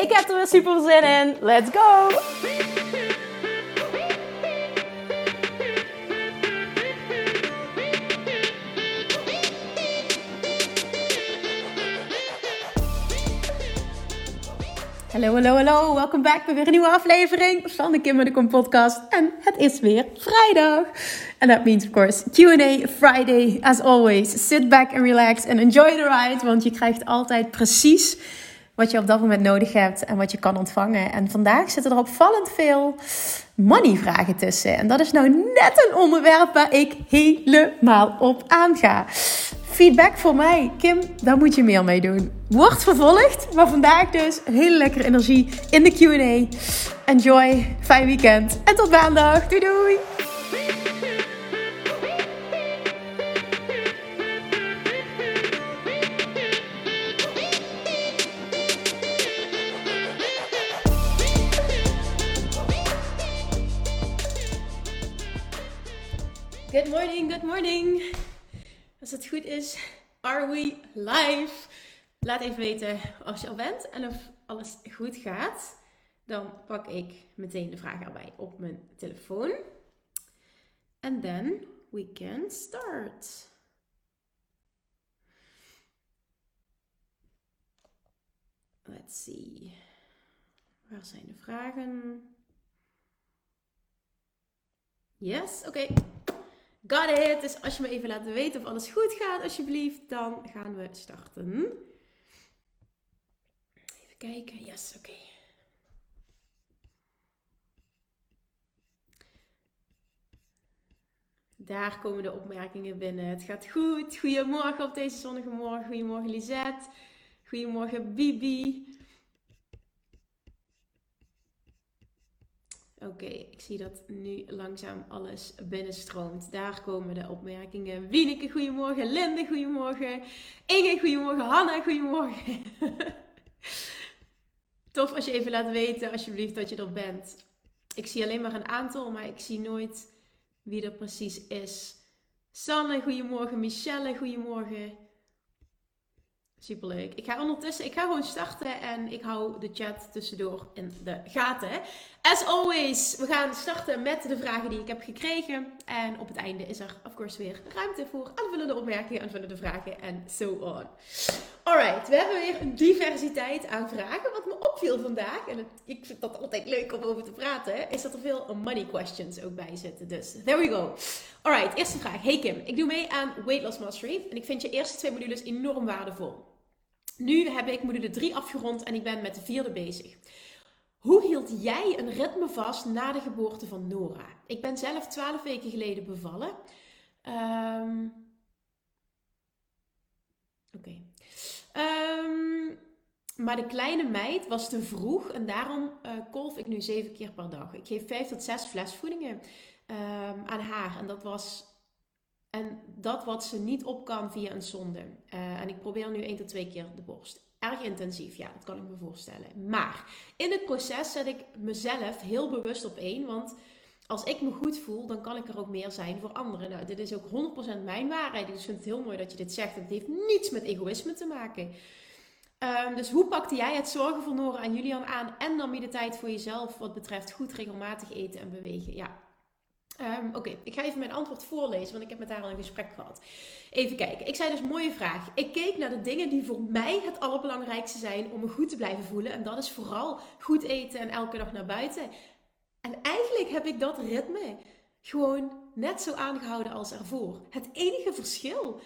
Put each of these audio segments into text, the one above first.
Ik heb er weer super zin in. Let's go! Hallo, hallo, hallo. Welkom back bij weer een nieuwe aflevering van de Kim de Kom podcast. En het is weer vrijdag. And that means, of course, Q&A Friday. As always, sit back and relax and enjoy the ride. Want je krijgt altijd precies wat je op dat moment nodig hebt en wat je kan ontvangen. En vandaag zitten er opvallend veel money vragen tussen. En dat is nou net een onderwerp waar ik helemaal op aanga. Feedback voor mij. Kim, daar moet je meer mee doen. Wordt vervolgd, maar vandaag dus hele lekkere energie in de Q&A. Enjoy, fijn weekend en tot maandag. Doei doei! Good morning, good morning. Als het goed is, are we live? Laat even weten als je al bent en of alles goed gaat. Dan pak ik meteen de vraag erbij op mijn telefoon. And then we can start. Let's see. Waar zijn de vragen? Yes, oké. Got it. Dus als je me even laat weten of alles goed gaat, alsjeblieft, dan gaan we starten. Even kijken. Yes, oké. Daar komen de opmerkingen binnen. Het gaat goed. Goedemorgen op deze zonnige morgen. Goedemorgen Lisette. Goedemorgen Bibi. Oké, ik zie dat nu langzaam alles binnenstroomt. Daar komen de opmerkingen. Wieneke, goedemorgen. Linde, goedemorgen. Inge, goedemorgen. Hanna, goedemorgen. Tof als je even laat weten, alsjeblieft, dat je er bent. Ik zie alleen maar een aantal, maar ik zie nooit wie er precies is. Sanne, goedemorgen. Michelle, goedemorgen. Superleuk. Ik ga ondertussen, ik ga gewoon starten en ik hou de chat tussendoor in de gaten. As always, we gaan starten met de vragen die ik heb gekregen. En op het einde is er, of course, weer ruimte voor aanvullende opmerkingen, aanvullende vragen en so on. Alright, we hebben weer een diversiteit aan vragen. Wat me opviel vandaag, en ik vind dat altijd leuk om over te praten, is dat er veel money questions ook bij zitten. Dus there we go. Alright, eerste vraag. Hey Kim, ik doe mee aan Weight Loss Mastery en ik vind je eerste twee modules enorm waardevol. Nu heb ik module 3 afgerond en ik ben met de vierde bezig. Hoe hield jij een ritme vast na de geboorte van Nora? Ik ben zelf 12 weken geleden bevallen. Um, Oké. Ehm, maar de kleine meid was te vroeg en daarom uh, kolf ik nu zeven keer per dag. Ik geef vijf tot zes flesvoedingen um, aan haar. En dat was en dat wat ze niet op kan via een zonde. Uh, en ik probeer nu één tot twee keer de borst. Erg intensief, ja, dat kan ik me voorstellen. Maar in het proces zet ik mezelf heel bewust op één. Want als ik me goed voel, dan kan ik er ook meer zijn voor anderen. Nou, dit is ook 100% mijn waarheid. Dus ik vind het heel mooi dat je dit zegt. Het heeft niets met egoïsme te maken. Um, dus hoe pakte jij het zorgen voor Nora en Julian aan? En dan je de tijd voor jezelf wat betreft goed regelmatig eten en bewegen. Ja, Um, Oké, ik ga even mijn antwoord voorlezen, want ik heb met haar al een gesprek gehad. Even kijken. Ik zei dus mooie vraag. Ik keek naar de dingen die voor mij het allerbelangrijkste zijn om me goed te blijven voelen. En dat is vooral goed eten en elke dag naar buiten. En eigenlijk heb ik dat ritme gewoon net zo aangehouden als ervoor. Het enige verschil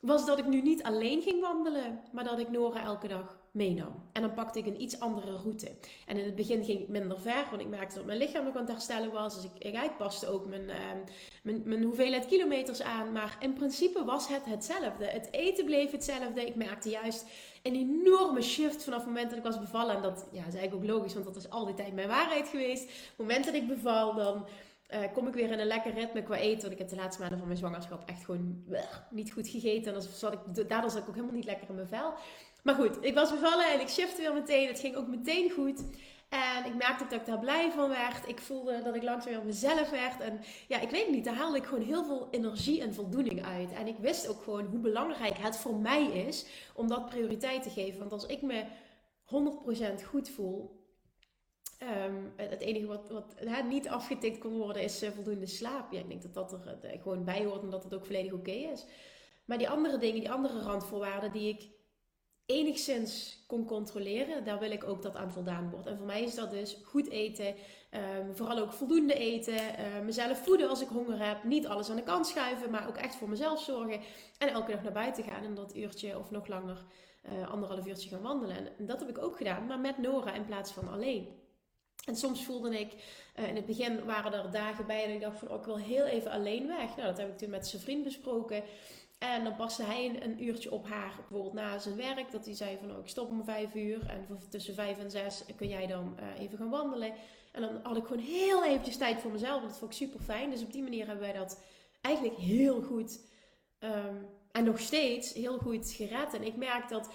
was dat ik nu niet alleen ging wandelen, maar dat ik Nora elke dag meenam. En dan pakte ik een iets andere route. En in het begin ging ik minder ver, want ik merkte dat mijn lichaam nog aan het herstellen was. Dus ik, ik, paste ook mijn, ehm, mijn, mijn, hoeveelheid kilometers aan. Maar in principe was het hetzelfde. Het eten bleef hetzelfde. Ik merkte juist een enorme shift vanaf het moment dat ik was bevallen. En dat ja, is eigenlijk ook logisch, want dat is al die tijd mijn waarheid geweest. Het moment dat ik beval, dan... Uh, kom ik weer in een lekker ritme qua eten. Want ik heb de laatste maanden van mijn zwangerschap echt gewoon niet goed gegeten. En zat ik, daardoor zat ik ook helemaal niet lekker in mijn vel. Maar goed, ik was bevallen en ik shifte weer meteen. Het ging ook meteen goed. En ik merkte dat ik daar blij van werd. Ik voelde dat ik langzaam weer mezelf werd. En ja, ik weet niet, daar haalde ik gewoon heel veel energie en voldoening uit. En ik wist ook gewoon hoe belangrijk het voor mij is om dat prioriteit te geven. Want als ik me 100% goed voel, Um, het enige wat, wat niet afgetikt kon worden is uh, voldoende slaap. Ja, ik denk dat dat er uh, gewoon bij hoort en dat het ook volledig oké is. Maar die andere dingen, die andere randvoorwaarden die ik enigszins kon controleren, daar wil ik ook dat aan voldaan wordt. En voor mij is dat dus goed eten, um, vooral ook voldoende eten, uh, mezelf voeden als ik honger heb, niet alles aan de kant schuiven, maar ook echt voor mezelf zorgen en elke dag naar buiten gaan en dat uurtje of nog langer, anderhalf uurtje gaan wandelen. En dat heb ik ook gedaan, maar met Nora in plaats van alleen. En soms voelde ik, uh, in het begin waren er dagen bij en ik dacht van, oh, ik wil heel even alleen weg. Nou, dat heb ik toen met zijn vriend besproken. En dan paste hij een, uurtje op haar, bijvoorbeeld na zijn werk. Dat hij zei van, oh, ik stop om vijf uur. En tussen vijf en zes kun jij dan uh, even gaan wandelen. En dan had ik gewoon heel eventjes tijd voor mezelf. En dat vond ik super fijn. Dus op die manier hebben wij dat eigenlijk heel goed... Um, en nog steeds heel goed gered. En ik merk dat...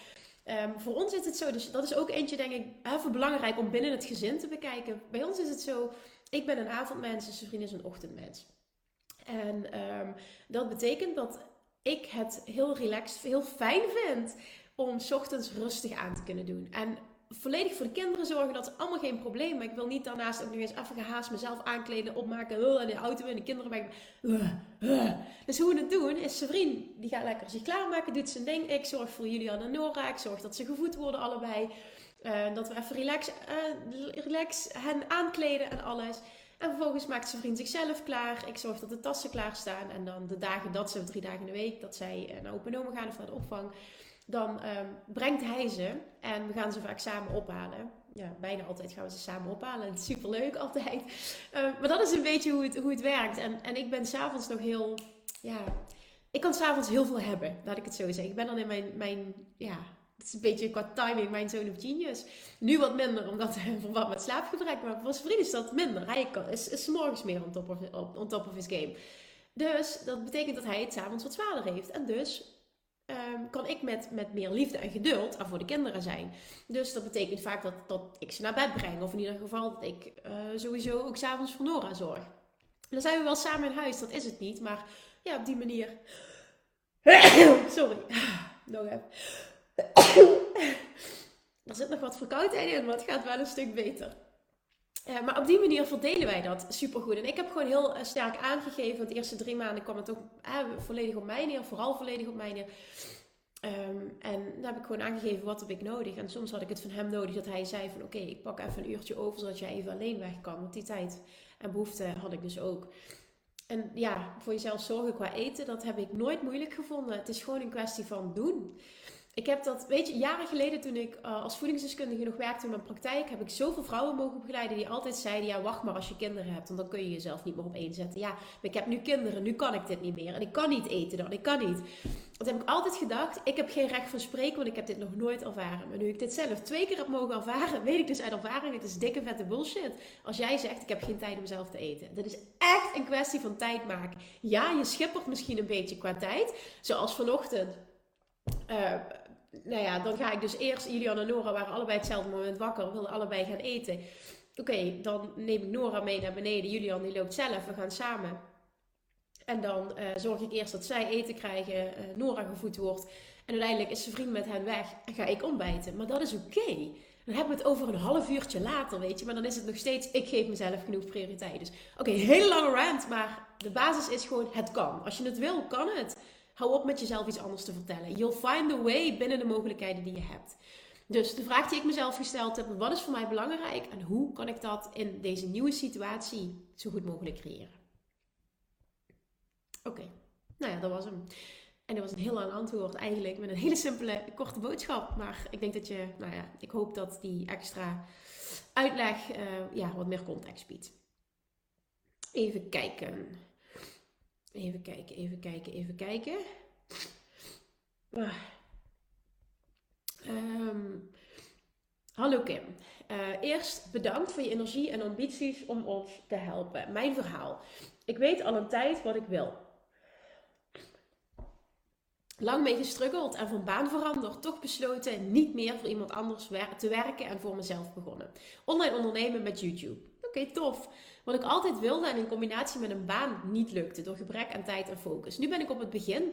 Um, voor ons is het zo, dus dat is ook eentje denk ik even belangrijk om binnen het gezin te bekijken. Bij ons is het zo, ik ben een avondmens en zijn vriend is een ochtendmens. En um, dat betekent dat ik het heel relaxed, heel fijn vind om ochtends rustig aan te kunnen doen. En volledig voor de kinderen zorgen, dat is allemaal geen probleem. Maar ik wil niet daarnaast ook nog eens even gehaast mezelf aankleden, opmaken, en de auto en de kinderen weg. Dus hoe we het doen, is zijn vriend, die gaat lekker zich klaarmaken, doet zijn ding. Ik zorg voor Julian en Nora, ik zorg dat ze gevoed worden allebei. Uh, dat we even relax, uh, relax hen aankleden en alles. En vervolgens maakt zijn vriend zichzelf klaar. Ik zorg dat de tassen klaar staan. En dan de dagen dat ze, drie dagen in de week, dat zij naar open gaan of naar de opvang. Dan um, brengt hij ze en we gaan ze vaak samen ophalen. Ja, bijna altijd gaan we ze samen ophalen. Het is superleuk altijd. Uh, maar dat is een beetje hoe het, hoe het werkt. En, en ik ben s'avonds nog heel, ja... Ik kan s'avonds heel veel hebben, laat ik het zo zeggen. Ik ben dan in mijn, mijn ja, het is een beetje qua timing mijn zoon of genius. Nu wat minder, omdat hij verband met slaapgebrek. Maar voor zijn vriend is dat minder. Hij kan, is, is morgens meer on top, of, on top of his game. Dus dat betekent dat hij het s'avonds wat zwaarder heeft. En dus um, kan ik met, met meer liefde en geduld er voor de kinderen zijn. Dus dat betekent vaak dat, dat ik ze naar bed breng. Of in ieder geval dat ik uh, sowieso ook s'avonds voor Nora zorg. Dan zijn we wel samen in huis, dat is het niet. Maar ja, op die manier... Sorry. Nog even. er zit nog wat verkoudheid in, maar het gaat wel een stuk beter. Uh, maar op die manier verdelen wij dat supergoed. En ik heb gewoon heel uh, sterk aangegeven, want de eerste drie maanden kwam het ook uh, volledig op mij neer, vooral volledig op mij neer. Um, en dan heb ik gewoon aangegeven wat heb ik nodig. En soms had ik het van hem nodig dat hij zei van oké, ik pak even een uurtje over zodat jij even alleen weg kan. Want die tijd en behoefte had ik dus ook. En ja, voor jezelf zorgen qua eten, dat heb ik nooit moeilijk gevonden. Het is gewoon een kwestie van doen. Ik heb dat, weet je, jaren geleden toen ik uh, als voedingsdeskundige nog werkte in mijn praktijk, heb ik zoveel vrouwen mogen begeleiden die altijd zeiden: Ja, wacht maar als je kinderen hebt, want dan kun je jezelf niet meer op één zetten. Ja, maar ik heb nu kinderen, nu kan ik dit niet meer. En ik kan niet eten dan, ik kan niet. Dat heb ik altijd gedacht: ik heb geen recht van spreken, want ik heb dit nog nooit ervaren. Maar nu ik dit zelf twee keer heb mogen ervaren, weet ik dus uit ervaring: het is dikke vette bullshit. Als jij zegt: Ik heb geen tijd om zelf te eten. Dat is echt een kwestie van tijd maken. Ja, je schippert misschien een beetje qua tijd, zoals vanochtend. Uh, nou ja, dan ga ik dus eerst, Julian en Nora waren allebei hetzelfde moment wakker, wilden allebei gaan eten. Oké, dan neem ik Nora mee naar beneden. Julian die loopt zelf, we gaan samen. En dan uh, zorg ik eerst dat zij eten krijgen, uh, Nora gevoed wordt. En uiteindelijk is zijn vriend met hen weg en ga ik ontbijten. Maar dat is oké. Dan hebben we het over een half uurtje later, weet je. Maar dan is het nog steeds, ik geef mezelf genoeg prioriteit. Dus oké, okay, hele lange rant, maar de basis is gewoon, het kan. Als je het wil, kan het. Hou op met jezelf iets anders te vertellen. You'll find the way binnen de mogelijkheden die je hebt. Dus de vraag die ik mezelf gesteld heb: wat is voor mij belangrijk en hoe kan ik dat in deze nieuwe situatie zo goed mogelijk creëren? Oké, nou ja, dat was hem. En dat was een heel lang antwoord eigenlijk met een hele simpele, korte boodschap. Maar ik denk dat je, nou ja, ik hoop dat die extra uitleg uh, ja, wat meer context biedt. Even kijken. Even kijken, even kijken, even kijken. Ah. Um, hallo Kim. Uh, eerst bedankt voor je energie en ambities om ons te helpen. Mijn verhaal. Ik weet al een tijd wat ik wil. Lang mee gestruggeld en van baan veranderd. Toch besloten niet meer voor iemand anders te werken en voor mezelf begonnen. Online ondernemen met YouTube. Oké, tof. Wat ik altijd wilde en in combinatie met een baan niet lukte door gebrek aan tijd en focus. Nu ben ik op het begin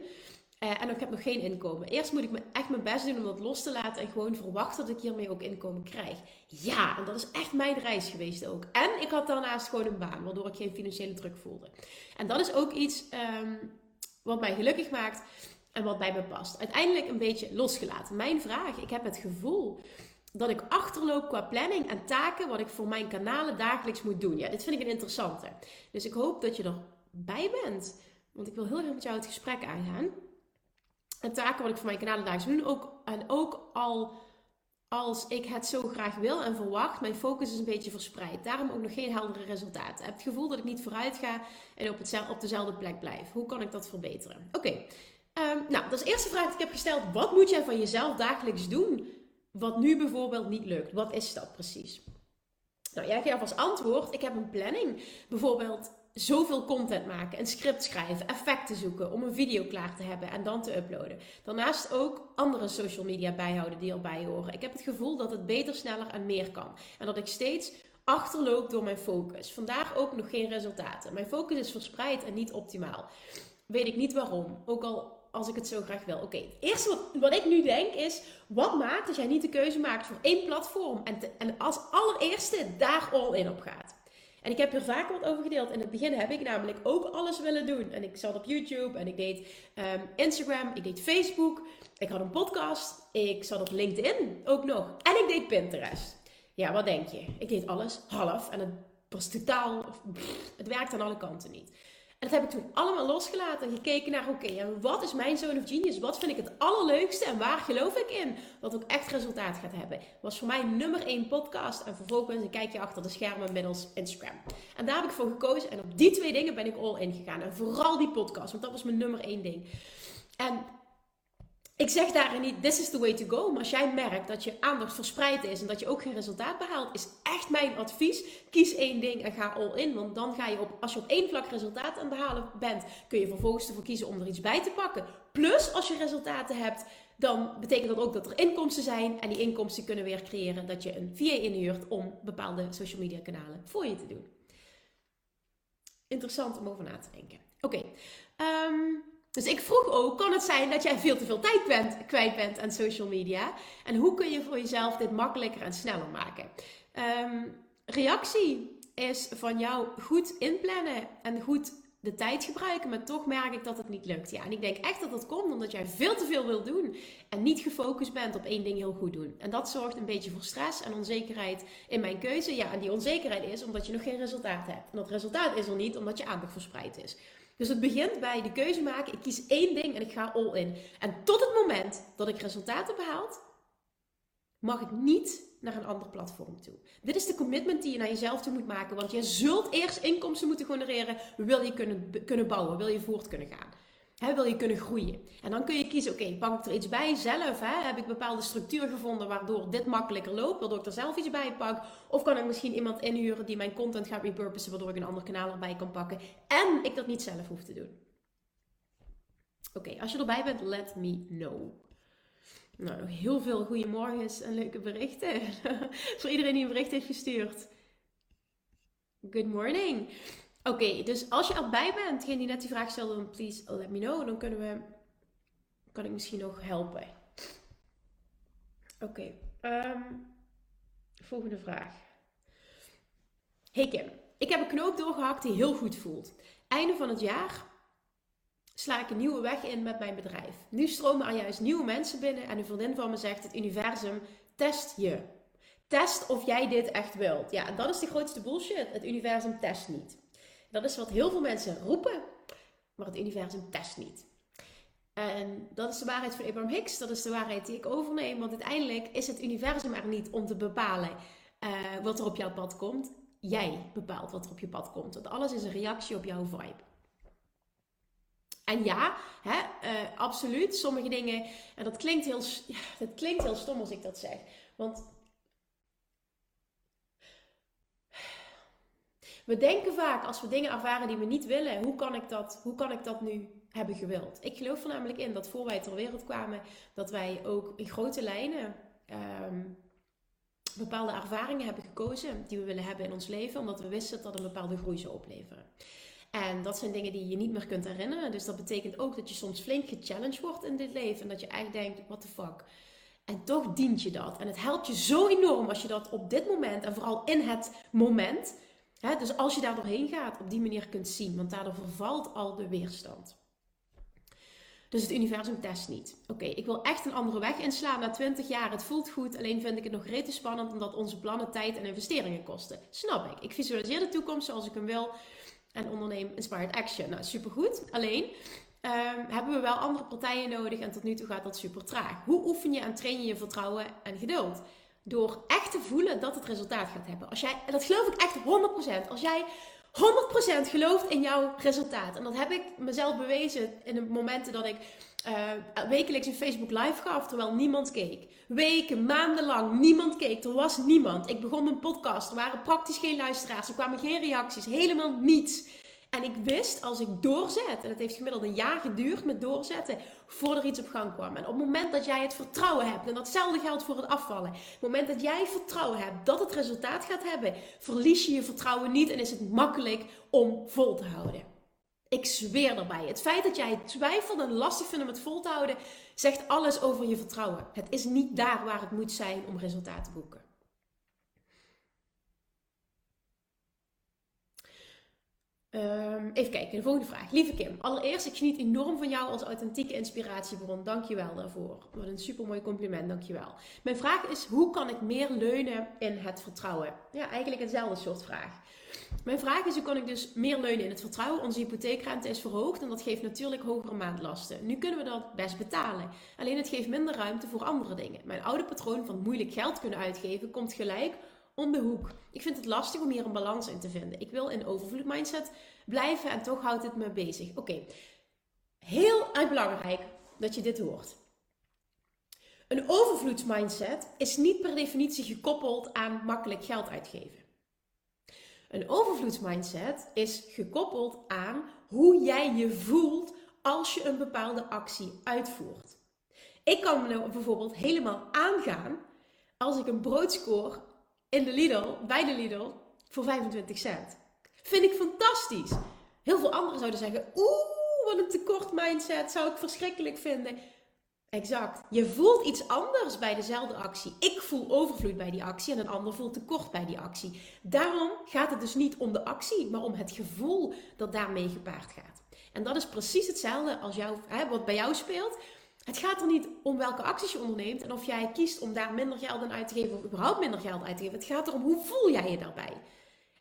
uh, en ik heb nog geen inkomen. Eerst moet ik me echt mijn best doen om dat los te laten en gewoon verwachten dat ik hiermee ook inkomen krijg. Ja, en dat is echt mijn reis geweest ook. En ik had daarnaast gewoon een baan, waardoor ik geen financiële druk voelde. En dat is ook iets um, wat mij gelukkig maakt en wat bij me past. Uiteindelijk een beetje losgelaten. Mijn vraag, ik heb het gevoel dat ik achterloop qua planning en taken wat ik voor mijn kanalen dagelijks moet doen. Ja, dit vind ik een interessante. Dus ik hoop dat je erbij bent, want ik wil heel graag met jou het gesprek aangaan. En taken wat ik voor mijn kanalen dagelijks moet doen. Ook, en ook al als ik het zo graag wil en verwacht, mijn focus is een beetje verspreid. Daarom ook nog geen heldere resultaten. Ik heb het gevoel dat ik niet vooruit ga en op, op dezelfde plek blijf. Hoe kan ik dat verbeteren? Oké, ehm, nou, dat is de eerste vraag die ik heb gesteld. Wat moet jij van jezelf dagelijks doen wat nu bijvoorbeeld niet lukt? Wat is dat precies? Nou, jij geeft als antwoord, ik heb een planning. Bijvoorbeeld zoveel content maken, een script schrijven, effecten zoeken om een video klaar te hebben en dan te uploaden. Daarnaast ook andere social media bijhouden die erbij horen. Ik heb het gevoel dat het beter, sneller en meer kan. En dat ik steeds achterloop door mijn focus. Vandaag ook nog geen resultaten. Mijn focus is verspreid en niet optimaal. Weet ik niet waarom. Ook al als ik het zo graag wil. Oké, okay. eerst wat, wat ik nu denk is: wat maakt dat jij niet de keuze maakt voor één platform en, en als allereerste daar all in op gaat? En ik heb er vaker wat over gedeeld. In het begin heb ik namelijk ook alles willen doen. En ik zat op YouTube en ik deed um, Instagram, ik deed Facebook, ik had een podcast, ik zat op LinkedIn ook nog. En ik deed Pinterest. Ja, wat denk je? Ik deed alles half en het was totaal, het werkte aan alle kanten niet. En dat heb ik toen allemaal losgelaten en gekeken naar, oké, en wat is mijn zone of genius? Wat vind ik het allerleukste en waar geloof ik in? Dat ook echt resultaat gaat hebben. Was voor mij nummer één podcast en vervolgens een kijkje achter de schermen middels Instagram. En daar heb ik voor gekozen en op die twee dingen ben ik all in gegaan. En vooral die podcast, want dat was mijn nummer één ding. En ik zeg daarin niet, this is the way to go. Maar als jij merkt dat je aandacht verspreid is en dat je ook geen resultaat behaalt, is echt mijn advies. Kies één ding en ga all in. Want dan ga je op, als je op één vlak resultaat aan het behalen bent, kun je vervolgens ervoor kiezen om er iets bij te pakken. Plus, als je resultaten hebt, dan betekent dat ook dat er inkomsten zijn. En die inkomsten kunnen weer creëren dat je een VA inhuurt om bepaalde social media kanalen voor je te doen. Interessant om over na te denken. Oké. Okay. Ehm, dus ik vroeg ook, kan het zijn dat jij veel te veel tijd kwijt bent aan social media? En hoe kun je voor jezelf dit makkelijker en sneller maken? Um, reactie is van jou goed inplannen en goed de tijd gebruiken, maar toch merk ik dat het niet lukt. Ja, en ik denk echt dat dat komt omdat jij veel te veel wil doen en niet gefocust bent op één ding heel goed doen. En dat zorgt een beetje voor stress en onzekerheid in mijn keuze. Ja, en die onzekerheid is omdat je nog geen resultaat hebt. En dat resultaat is er niet omdat je aandacht verspreid is. Dus het begint bij de keuze maken. Ik kies één ding en ik ga all in. En tot het moment dat ik resultaten behaald, mag ik niet naar een ander platform toe. Dit is de commitment die je naar jezelf toe moet maken. Want je zult eerst inkomsten moeten genereren. Wil je kunnen, kunnen bouwen? Wil je voort kunnen gaan? Wil je kunnen groeien? En dan kun je kiezen, oké, pak ik er iets bij zelf? He? Heb ik bepaalde structuur gevonden waardoor dit makkelijker loopt, waardoor ik er zelf iets bij pak? Of kan ik misschien iemand inhuren die mijn content gaat repurposen, waardoor ik een ander kanaal erbij kan pakken en ik dat niet zelf hoef te doen? Oké, als je erbij bent, let me know. Nou, heel veel goeiemorgens en leuke berichten. Voor iedereen die een bericht heeft gestuurd. Good morning. Oké, dus als je erbij bent, degene die net die vraag stelde, dan please let me know. Dan kunnen we, kan ik misschien nog helpen. Oké, ehm, volgende vraag. Hey Kim, ik heb een knoop doorgehakt die heel goed voelt. Einde van het jaar sla ik een nieuwe weg in met mijn bedrijf. Nu stromen er juist nieuwe mensen binnen en een vriendin van me zegt: het universum test je. Test of jij dit echt wilt. Ja, en dat is de grootste bullshit. Het universum test niet. Dat is wat heel veel mensen roepen, maar het universum test niet. En dat is de waarheid van Abraham Hicks. Dat is de waarheid die ik overneem. Want uiteindelijk is het universum er niet om te bepalen uh, wat er op jouw pad komt. Jij bepaalt wat er op je pad komt. Want alles is een reactie op jouw vibe. En ja, hè, uh, absoluut. Sommige dingen. En dat klinkt, heel, dat klinkt heel stom als ik dat zeg. Want we denken vaak als we dingen ervaren die we niet willen, hoe kan ik dat, hoe kan ik dat nu hebben gewild? Ik geloof er namelijk in dat voor wij ter wereld kwamen, dat wij ook in grote lijnen um, bepaalde ervaringen hebben gekozen die we willen hebben in ons leven, omdat we wisten dat een bepaalde groei zou opleveren. En dat zijn dingen die je niet meer kunt herinneren. Dus dat betekent ook dat je soms flink gechallenged wordt in dit leven. En dat je eigenlijk denkt, what the fuck. En toch dient je dat. En het helpt je zo enorm als je dat op dit moment en vooral in het moment. Dus als je daar doorheen gaat, op die manier kunt zien. Want daardoor vervalt al de weerstand. Dus het universum test niet. Oké, ik wil echt een andere weg inslaan na 20 jaar. Het voelt goed, alleen vind ik het nog rete spannend omdat onze plannen tijd en investeringen kosten. Snap ik. Ik visualiseer de toekomst zoals ik hem wil en onderneem inspired action. Nou, supergoed. Alleen um, hebben we wel andere partijen nodig en tot nu toe gaat dat super traag. Hoe oefen je en train je je vertrouwen en geduld? Door echt te voelen dat het resultaat gaat hebben. Als jij, en dat geloof ik echt 100%. Als jij 100% gelooft in jouw resultaat. En dat heb ik mezelf bewezen in de momenten dat ik uh, wekelijks een Facebook live gaf, terwijl niemand keek. Weken, maandenlang, niemand keek. Er was niemand. Ik begon mijn podcast. Er waren praktisch geen luisteraars. Er kwamen geen reacties. Helemaal niets. En ik wist, als ik doorzet, en het heeft gemiddeld een jaar geduurd met doorzetten, voordat er iets op gang kwam. En op het moment dat jij het vertrouwen hebt, en datzelfde geldt voor het afvallen. Op het moment dat jij vertrouwen hebt dat het resultaat gaat hebben, verlies je je vertrouwen niet en is het makkelijk om vol te houden. Ik zweer erbij. Het feit dat jij twijfelt en lastig vindt om het vol te houden, zegt alles over je vertrouwen. Het is niet daar waar het moet zijn om resultaat te boeken. Um, even kijken, de volgende vraag. Lieve Kim, allereerst, ik geniet enorm van jou als authentieke inspiratiebron. Dank je wel daarvoor. Wat een super mooi compliment, dank je wel. Mijn vraag is, hoe kan ik meer leunen in het vertrouwen? Ja, eigenlijk hetzelfde soort vraag. Mijn vraag is, hoe kan ik dus meer leunen in het vertrouwen? Onze hypotheekrente is verhoogd en dat geeft natuurlijk hogere maandlasten. Nu kunnen we dat best betalen. Alleen het geeft minder ruimte voor andere dingen. Mijn oude patroon van moeilijk geld kunnen uitgeven komt gelijk om de hoek. Ik vind het lastig om hier een balans in te vinden. Ik wil in overvloed mindset blijven en toch houdt het me bezig. Oké, heel belangrijk dat je dit hoort. Een overvloedsmindset is niet per definitie gekoppeld aan makkelijk geld uitgeven. Een overvloedsmindset is gekoppeld aan hoe jij je voelt als je een bepaalde actie uitvoert. Ik kan me nou bijvoorbeeld helemaal aangaan als ik een brood scoor in de Lidl, bij de Lidl, voor 25 cent. Vind ik fantastisch. Heel veel anderen zouden zeggen, oeh, wat een tekort mindset, zou ik verschrikkelijk vinden. Exact. Je voelt iets anders bij dezelfde actie. Ik voel overvloed bij die actie en een ander voelt tekort bij die actie. Daarom gaat het dus niet om de actie, maar om het gevoel dat daarmee gepaard gaat. En dat is precies hetzelfde als jou, hè, wat bij jou speelt. Het gaat er niet om welke acties je onderneemt en of jij kiest om daar minder geld aan uit te geven of überhaupt minder geld uit te geven. Het gaat erom hoe voel jij je daarbij.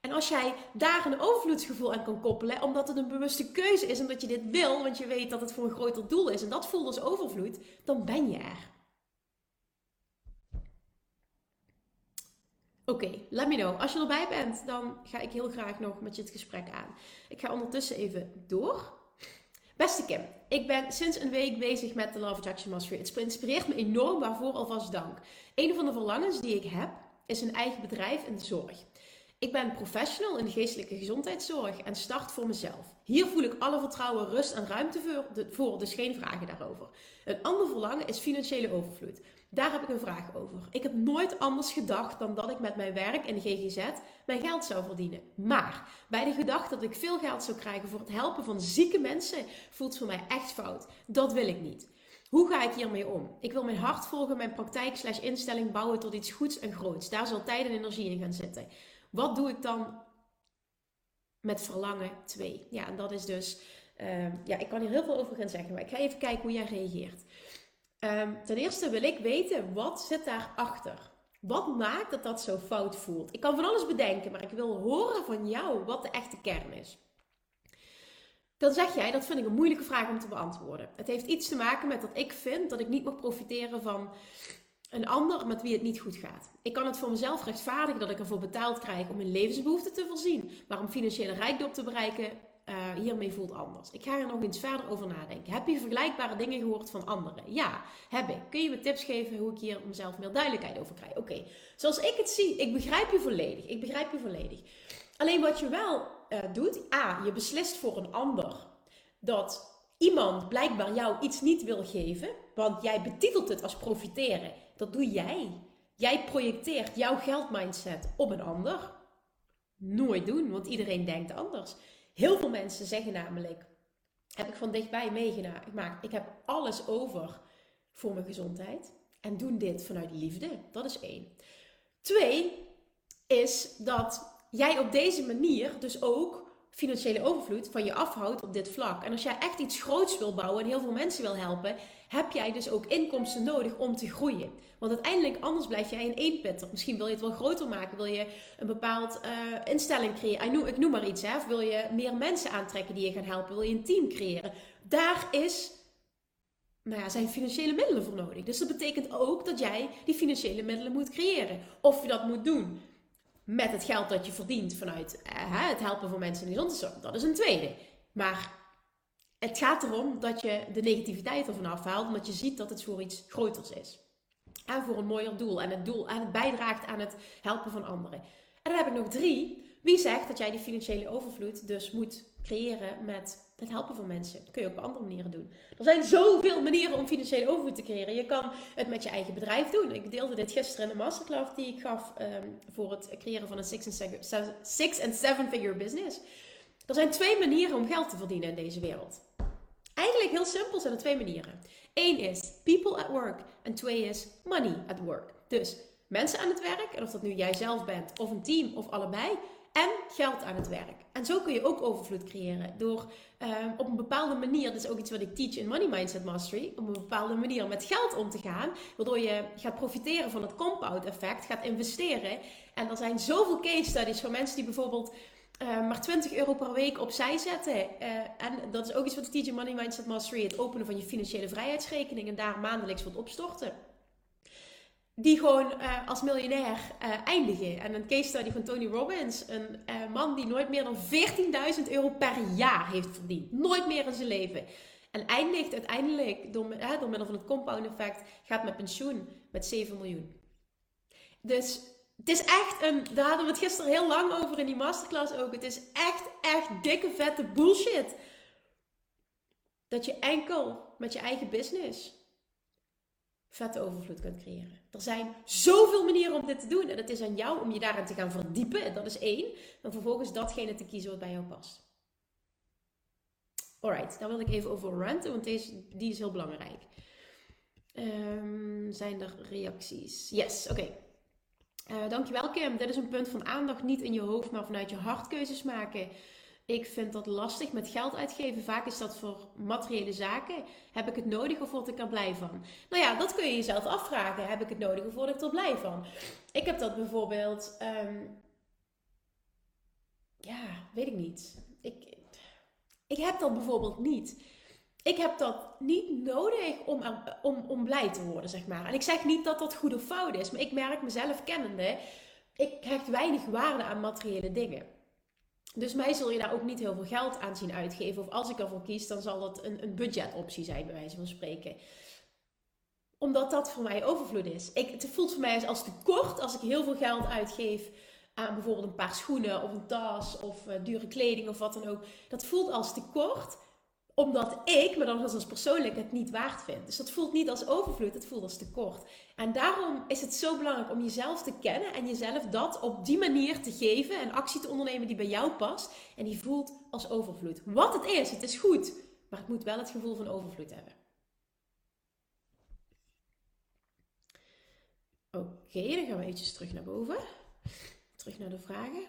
En als jij daar een overvloedsgevoel aan kan koppelen, omdat het een bewuste keuze is, omdat je dit wil, want je weet dat het voor een groter doel is en dat voelt als overvloed, dan ben je er. Oké, let me know. Als je erbij bent, dan ga ik heel graag nog met je het gesprek aan. Ik ga ondertussen even door. Beste Kim, ik ben sinds een week bezig met de Love Attraction Mastery. Het inspireert me enorm, waarvoor alvast dank. Een van de verlangens die ik heb, is een eigen bedrijf in de zorg. Ik ben professional in de geestelijke gezondheidszorg en start voor mezelf. Hier voel ik alle vertrouwen, rust en ruimte voor, dus geen vragen daarover. Een ander verlangen is financiële overvloed. Daar heb ik een vraag over. Ik heb nooit anders gedacht dan dat ik met mijn werk in de GGZ mijn geld zou verdienen. Maar bij de gedachte dat ik veel geld zou krijgen voor het helpen van zieke mensen, voelt voor mij echt fout. Dat wil ik niet. Hoe ga ik hiermee om? Ik wil mijn hart volgen, mijn praktijk slash instelling bouwen tot iets goeds en groots. Daar zal tijd en energie in gaan zitten. Wat doe ik dan met verlangen 2? Ja, en dat is dus, ehm, ja, ik kan hier heel veel over gaan zeggen, maar ik ga even kijken hoe jij reageert. Um, ten eerste wil ik weten, wat zit daarachter? Wat maakt dat dat zo fout voelt? Ik kan van alles bedenken, maar ik wil horen van jou wat de echte kern is. Dan zeg jij, dat vind ik een moeilijke vraag om te beantwoorden. Het heeft iets te maken met dat ik vind dat ik niet mag profiteren van een ander met wie het niet goed gaat. Ik kan het voor mezelf rechtvaardigen dat ik ervoor betaald krijg om mijn levensbehoeften te voorzien. Maar om financiële rijkdom te bereiken, uh, hiermee voelt anders. Ik ga er nog eens verder over nadenken. Heb je vergelijkbare dingen gehoord van anderen? Ja, heb ik. Kun je me tips geven hoe ik hier mezelf meer duidelijkheid over krijg? Oké, zoals ik het zie, ik begrijp je volledig. Ik begrijp je volledig. Alleen wat je wel uh, doet, A, je beslist voor een ander dat iemand blijkbaar jou iets niet wil geven, want jij betitelt het als profiteren. Dat doe jij. Jij projecteert jouw geldmindset op een ander. Nooit doen, want iedereen denkt anders. Heel veel mensen zeggen namelijk, heb ik van dichtbij meegemaakt, ik heb alles over voor mijn gezondheid en doen dit vanuit liefde. Dat is één. Twee is dat jij op deze manier dus ook financiële overvloed van je afhoudt op dit vlak. En als jij echt iets groots wil bouwen en heel veel mensen wil helpen, heb jij dus ook inkomsten nodig om te groeien. Want uiteindelijk, anders blijf jij een pitter. Misschien wil je het wel groter maken. Wil je een bepaald uh, instelling creëren. Ik noem, maar iets. Hè. Of wil je meer mensen aantrekken die je gaan helpen. Wil je een team creëren. Daar is, nou ja, zijn financiële middelen voor nodig. Dus dat betekent ook dat jij die financiële middelen moet creëren. Of je dat moet doen met het geld dat je verdient vanuit uh, het helpen van mensen in de gezondheidszorg. Dat is een tweede. Maar het gaat erom dat je de negativiteit ervan afhaalt, omdat je ziet dat het voor iets groters is. En voor een mooier doel. En het doel en het bijdraagt aan het helpen van anderen. En dan heb ik nog drie. Wie zegt dat jij die financiële overvloed dus moet creëren met het helpen van mensen? Dat kun je ook op andere manieren doen. Er zijn zoveel manieren om financiële overvloed te creëren. Je kan het met je eigen bedrijf doen. Ik deelde dit gisteren in de masterclass die ik gaf um, voor het creëren van een six- and seven-figure business. Er zijn twee manieren om geld te verdienen in deze wereld. Eigenlijk heel simpel zijn er twee manieren. Eén is people at work en twee is money at work. Dus mensen aan het werk, en of dat nu jij zelf bent of een team of allebei, en geld aan het werk. En zo kun je ook overvloed creëren door um, op een bepaalde manier, dat is ook iets wat ik teach in Money Mindset Mastery, op een bepaalde manier met geld om te gaan, waardoor je gaat profiteren van het compound effect, gaat investeren. En er zijn zoveel case studies van mensen die bijvoorbeeld uh, maar 20 euro per week opzij zetten. Uh, en dat is ook iets wat de TJ Money Mindset Mastery, het openen van je financiële vrijheidsrekening en daar maandelijks wat opstorten. Die gewoon uh, als miljonair eindigen. En een case study van Tony Robbins, een man die nooit meer dan 14.000 euro per jaar heeft verdiend. Nooit meer in zijn leven. En eindigt uiteindelijk door, door middel van het compound effect, gaat met pensioen met 7 miljoen. Dus het is echt een, daar hadden we het gisteren heel lang over in die masterclass ook. Het is echt, echt dikke vette bullshit. Dat je enkel met je eigen business vette overvloed kunt creëren. Er zijn zoveel manieren om dit te doen. En het is aan jou om je daarin te gaan verdiepen. Dat is één. En vervolgens datgene te kiezen wat bij jou past. Alright, daar wil ik even over ranten, want deze, die is heel belangrijk. Um, zijn er reacties? Yes, oké. Uh, dankjewel Kim. Dit is een punt van aandacht. Niet in je hoofd, maar vanuit je hart keuzes maken. Ik vind dat lastig met geld uitgeven. Vaak is dat voor materiële zaken. Heb ik het nodig of word ik er blij van? Nou ja, dat kun je jezelf afvragen. Heb ik het nodig of word ik er blij van? Ik heb dat bijvoorbeeld. Um, ja, weet ik niet. Ik, ik heb dat bijvoorbeeld niet ik heb dat niet nodig om, om, om blij te worden, zeg maar. En ik zeg niet dat dat goed of fout is, maar ik merk mezelf kennende, ik hecht weinig waarde aan materiële dingen. Dus mij zul je daar ook niet heel veel geld aan zien uitgeven. Of als ik ervoor kies, dan zal dat een, een budgetoptie zijn, bij wijze van spreken. Omdat dat voor mij overvloed is. Ik, het voelt voor mij als tekort als ik heel veel geld uitgeef aan bijvoorbeeld een paar schoenen of een tas of uh, dure kleding of wat dan ook. Dat voelt als tekort omdat ik me dan als persoonlijk het niet waard vind. Dus dat voelt niet als overvloed, het voelt als tekort. En daarom is het zo belangrijk om jezelf te kennen en jezelf dat op die manier te geven en actie te ondernemen die bij jou past en die voelt als overvloed. Wat het is, het is goed, maar het moet wel het gevoel van overvloed hebben. Oké, dan gaan we eventjes terug naar boven. Terug naar de vragen.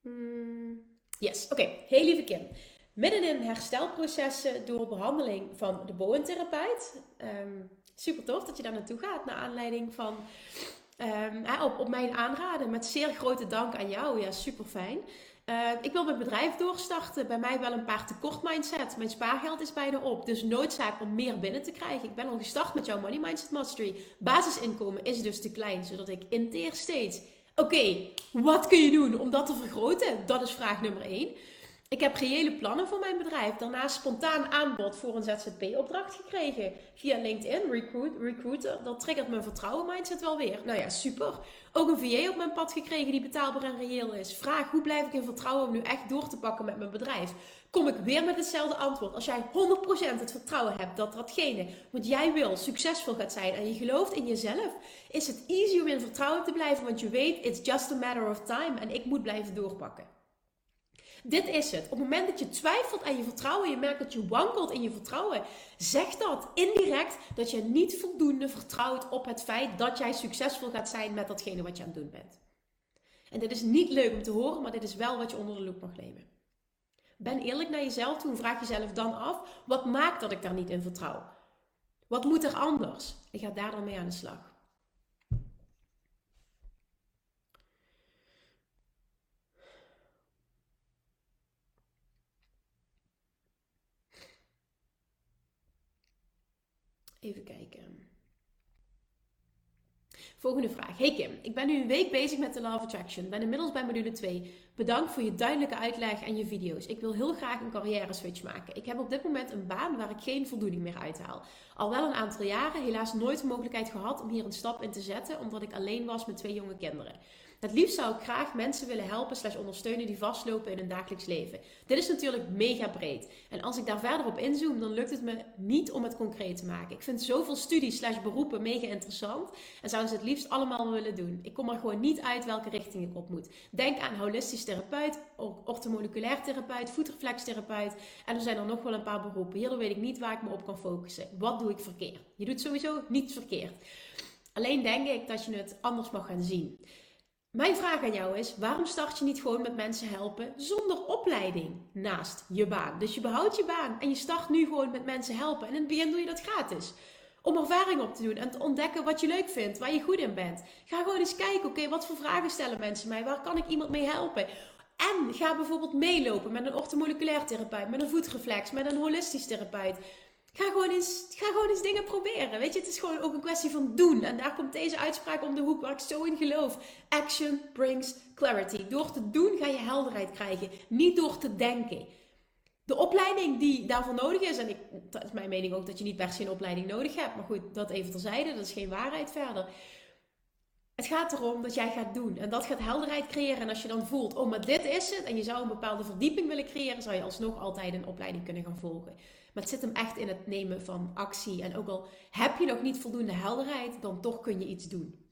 Hmm, yes, oké. Heel lieve Kim midden in herstelprocessen door behandeling van de boventherapeut. Um, super tof dat je daar naartoe gaat, naar aanleiding van um, op, op mijn aanraden. Met zeer grote dank aan jou. Ja, super fijn. Uh, ik wil mijn bedrijf doorstarten. Bij mij wel een paar tekort mindset. Mijn spaargeld is bijna op. Dus noodzaak om meer binnen te krijgen. Ik ben al gestart met jouw Money Mindset Mastery. Basisinkomen is dus te klein, zodat ik inteer steeds. Oké, wat kun je doen om dat te vergroten? Dat is vraag nummer 1. Ik heb reële plannen voor mijn bedrijf. Daarnaast spontaan aanbod voor een ZZP-opdracht gekregen. Via LinkedIn, recruit, recruiter. Dat triggert mijn vertrouwen mindset wel weer. Nou ja, super. Ook een VA op mijn pad gekregen die betaalbaar en reëel is. Vraag, hoe blijf ik in vertrouwen om nu echt door te pakken met mijn bedrijf? Kom ik weer met hetzelfde antwoord. Als jij 100% het vertrouwen hebt dat datgene wat jij wil succesvol gaat zijn en je gelooft in jezelf, is het easy om in vertrouwen te blijven, want je weet, it's just a matter of time en ik moet blijven doorpakken. Dit is het. Op het moment dat je twijfelt aan je vertrouwen, je merkt dat je wankelt in je vertrouwen, zeg dat indirect dat je niet voldoende vertrouwt op het feit dat jij succesvol gaat zijn met datgene wat je aan het doen bent. En dit is niet leuk om te horen, maar dit is wel wat je onder de loep mag nemen. Ben eerlijk naar jezelf toe en vraag jezelf dan af: wat maakt dat ik daar niet in vertrouw? Wat moet er anders? Ik ga daar dan mee aan de slag. Even kijken. Volgende vraag. Hey Kim, ik ben nu een week bezig met de Love Attraction. Ben inmiddels bij module 2. Bedankt voor je duidelijke uitleg en je video's. Ik wil heel graag een carrière switch maken. Ik heb op dit moment een baan waar ik geen voldoening meer uithaal. Al wel een aantal jaren, helaas nooit de mogelijkheid gehad om hier een stap in te zetten, omdat ik alleen was met twee jonge kinderen. Het liefst zou ik graag mensen willen helpen slash ondersteunen die vastlopen in hun dagelijks leven. Dit is natuurlijk mega breed. En als ik daar verder op inzoom, dan lukt het me niet om het concreet te maken. Ik vind zoveel studies slash beroepen mega interessant en zou ze het liefst allemaal willen doen. Ik kom er gewoon niet uit welke richting ik op moet. Denk aan holistisch therapeut, orthomoleculair therapeut, voetreflextherapeut en er zijn er nog wel een paar beroepen. Hierdoor weet ik niet waar ik me op kan focussen. Wat doe ik verkeerd? Je doet sowieso niets verkeerd. Alleen denk ik dat je het anders mag gaan zien. Mijn vraag aan jou is: waarom start je niet gewoon met mensen helpen zonder opleiding naast je baan? Dus je behoudt je baan en je start nu gewoon met mensen helpen. En in het begin doe je dat gratis. Om ervaring op te doen en te ontdekken wat je leuk vindt, waar je goed in bent. Ga gewoon eens kijken: oké, wat voor vragen stellen mensen mij? Waar kan ik iemand mee helpen? En ga bijvoorbeeld meelopen met een orthomoleculair therapeut, met een voetreflex, met een holistisch therapeut. Ga gewoon, eens, ga gewoon eens dingen proberen. Weet je, het is gewoon ook een kwestie van doen. En daar komt deze uitspraak om de hoek waar ik zo in geloof. Action brings clarity. Door te doen ga je helderheid krijgen. Niet door te denken. De opleiding die daarvoor nodig is, en ik, dat is mijn mening ook dat je niet per se een opleiding nodig hebt. Maar goed, dat even terzijde, dat is geen waarheid verder. Het gaat erom dat jij gaat doen. En dat gaat helderheid creëren. En als je dan voelt, oh, maar dit is het. En je zou een bepaalde verdieping willen creëren, zou je alsnog altijd een opleiding kunnen gaan volgen. Maar het zit hem echt in het nemen van actie. En ook al heb je nog niet voldoende helderheid, dan toch kun je iets doen.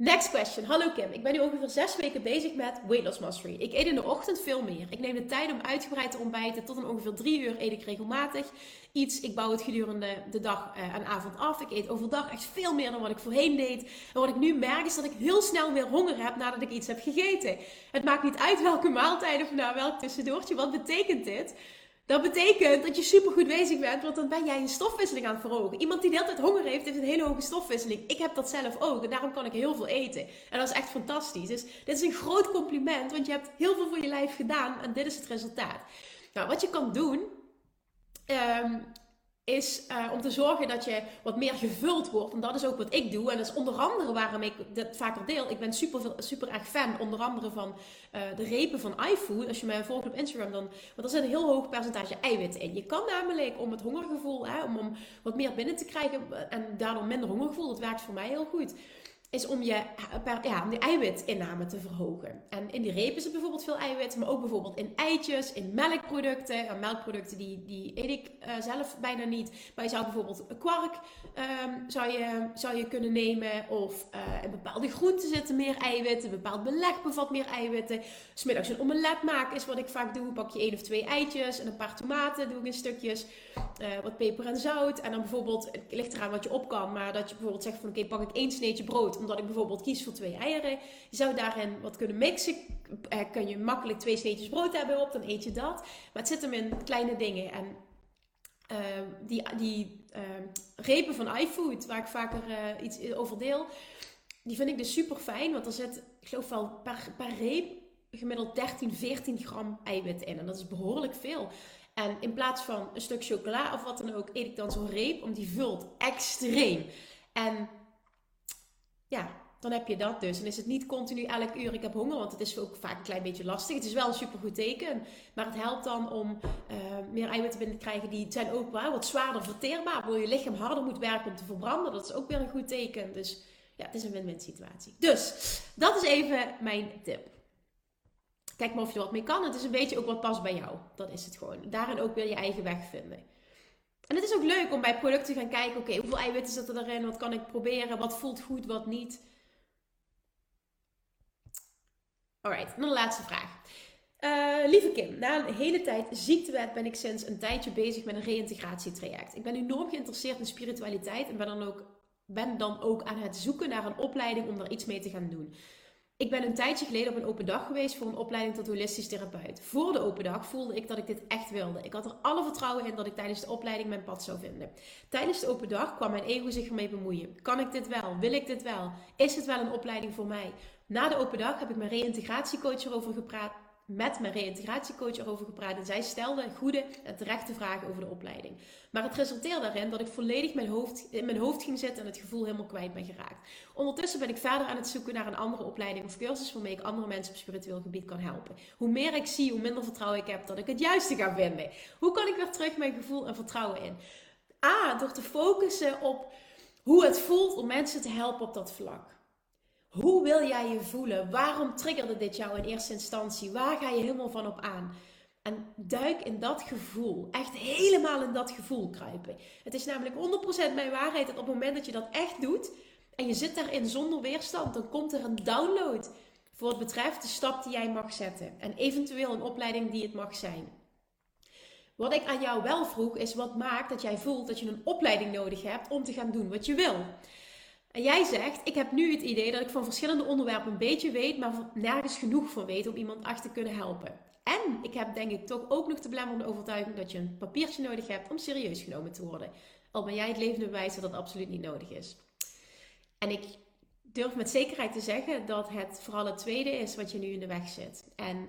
Next question. Hallo Kim. Ik ben nu ongeveer zes weken bezig met Weight Loss Mastery. Ik eet in de ochtend veel meer. Ik neem de tijd om uitgebreid te ontbijten. Tot een ongeveer drie uur eet ik regelmatig iets. Ik bouw het gedurende de dag uh, en avond af. Ik eet overdag echt veel meer dan wat ik voorheen deed. En wat ik nu merk is dat ik heel snel weer honger heb nadat ik iets heb gegeten. Het maakt niet uit welke maaltijd of nou welk tussendoortje. Wat betekent dit? Dat betekent dat je super goed bezig bent, want dan ben jij een stofwisseling aan het verhogen. Iemand die de hele tijd honger heeft, heeft een hele hoge stofwisseling. Ik heb dat zelf ook en daarom kan ik heel veel eten. En dat is echt fantastisch. Dus dit is een groot compliment, want je hebt heel veel voor je lijf gedaan en dit is het resultaat. Nou, wat je kan doen, um, is uh, om te zorgen dat je wat meer gevuld wordt. En dat is ook wat ik doe. En dat is onder andere waarom ik dat vaker deel. Ik ben super, super erg fan, onder andere van uh, de repen van iFood. Als je mij volgt op Instagram, dan. Want er zit een heel hoog percentage eiwit in. Je kan namelijk om het hongergevoel, hè, om, om wat meer binnen te krijgen en daardoor minder hongergevoel, dat werkt voor mij heel goed is om je ja, om de eiwitinname te verhogen. En in die reep is er bijvoorbeeld veel eiwit, maar ook bijvoorbeeld in eitjes, in melkproducten. En melkproducten die, die eet ik uh, zelf bijna niet. Maar je zou bijvoorbeeld kwark um, zou je, zou je kunnen nemen. Of uh, in bepaalde groenten zitten meer eiwitten. Een bepaald beleg bevat meer eiwitten. Smiddags een omelet maken is wat ik vaak doe. Pak je één of twee eitjes en een paar tomaten doe ik in stukjes. Wat peper en zout. En dan bijvoorbeeld, het ligt eraan wat je op kan. Maar dat je bijvoorbeeld zegt van oké, pak ik één sneetje brood omdat ik bijvoorbeeld kies voor twee eieren. Je zou daarin wat kunnen mixen. Eh, kun je makkelijk twee sneetjes brood hebben op, dan eet je dat. Maar het zit hem in kleine dingen. En uh, die, die uh, repen van iFood, waar ik vaker iets over deel, die vind ik dus super fijn. Want er zit, ik geloof wel per, per reep gemiddeld 13, 14 gram eiwit in. En dat is behoorlijk veel. En in plaats van een stuk chocola of wat dan ook, eet ik dan zo'n reep, om die vult extreem. En ja, dan heb je dat dus. En is het niet continu elk uur ik heb honger, want het is ook vaak een klein beetje lastig. Het is wel een supergoed teken, maar het helpt dan om uh, meer eiwitten binnen te krijgen. Die zijn ook wel wat zwaarder verteerbaar, waardoor je lichaam harder moet werken om te verbranden. Dat is ook weer een goed teken. Dus ja, het is een win-win situatie. Dus, dat is even mijn tip. Kijk maar of je er wat mee kan. Het is een beetje ook wat past bij jou. Dat is het gewoon. Daarin ook weer je eigen weg vinden. En het is ook leuk om bij producten te gaan kijken. Oké, hoeveel eiwitten zitten erin? Wat kan ik proberen? Wat voelt goed, wat niet? Alright, dan de laatste vraag. Uh, lieve Kim, na een hele tijd ziektewet ben ik sinds een tijdje bezig met een reïntegratietraject. Ik ben enorm geïnteresseerd in spiritualiteit en ben dan, ook, ben dan ook aan het zoeken naar een opleiding om daar iets mee te gaan doen. Ik ben een tijdje geleden op een open dag geweest voor een opleiding tot holistisch therapeut. Voor de open dag voelde ik dat ik dit echt wilde. Ik had er alle vertrouwen in dat ik tijdens de opleiding mijn pad zou vinden. Tijdens de open dag kwam mijn ego zich ermee bemoeien. Kan ik dit wel? Wil ik dit wel? Is het wel een opleiding voor mij? Na de open dag heb ik mijn reïntegratiecoach erover gepraat met mijn reïntegratiecoach erover gepraat. En zij stelde goede en terechte vragen over de opleiding. Maar het resulteerde daarin dat ik volledig mijn hoofd, in mijn hoofd ging zitten en het gevoel helemaal kwijt ben geraakt. Ondertussen ben ik verder aan het zoeken naar een andere opleiding of cursus waarmee ik andere mensen op spiritueel gebied kan helpen. Hoe meer ik zie, hoe minder vertrouwen ik heb dat ik het juiste ga vinden. Hoe kan ik weer terug mijn gevoel en vertrouwen in? A, door te focussen op hoe het voelt om mensen te helpen op dat vlak. Hoe wil jij je voelen? Waarom triggerde dit jou in eerste instantie? Waar ga je helemaal van op aan? En duik in dat gevoel. Echt helemaal in dat gevoel kruipen. Het is namelijk 100% mijn waarheid dat op het moment dat je dat echt doet en je zit daarin zonder weerstand, dan komt er een download voor het betreft de stap die jij mag zetten. En eventueel een opleiding die het mag zijn. Wat ik aan jou wel vroeg is wat maakt dat jij voelt dat je een opleiding nodig hebt om te gaan doen wat je wil. En jij zegt, ik heb nu het idee dat ik van verschillende onderwerpen een beetje weet, maar nergens genoeg van weet om iemand achter te kunnen helpen. En ik heb denk ik toch ook nog de overtuiging dat je een papiertje nodig hebt om serieus genomen te worden. Al ben jij het levende bewijs dat dat absoluut niet nodig is. En ik durf met zekerheid te zeggen dat het vooral het tweede is wat je nu in de weg zit. En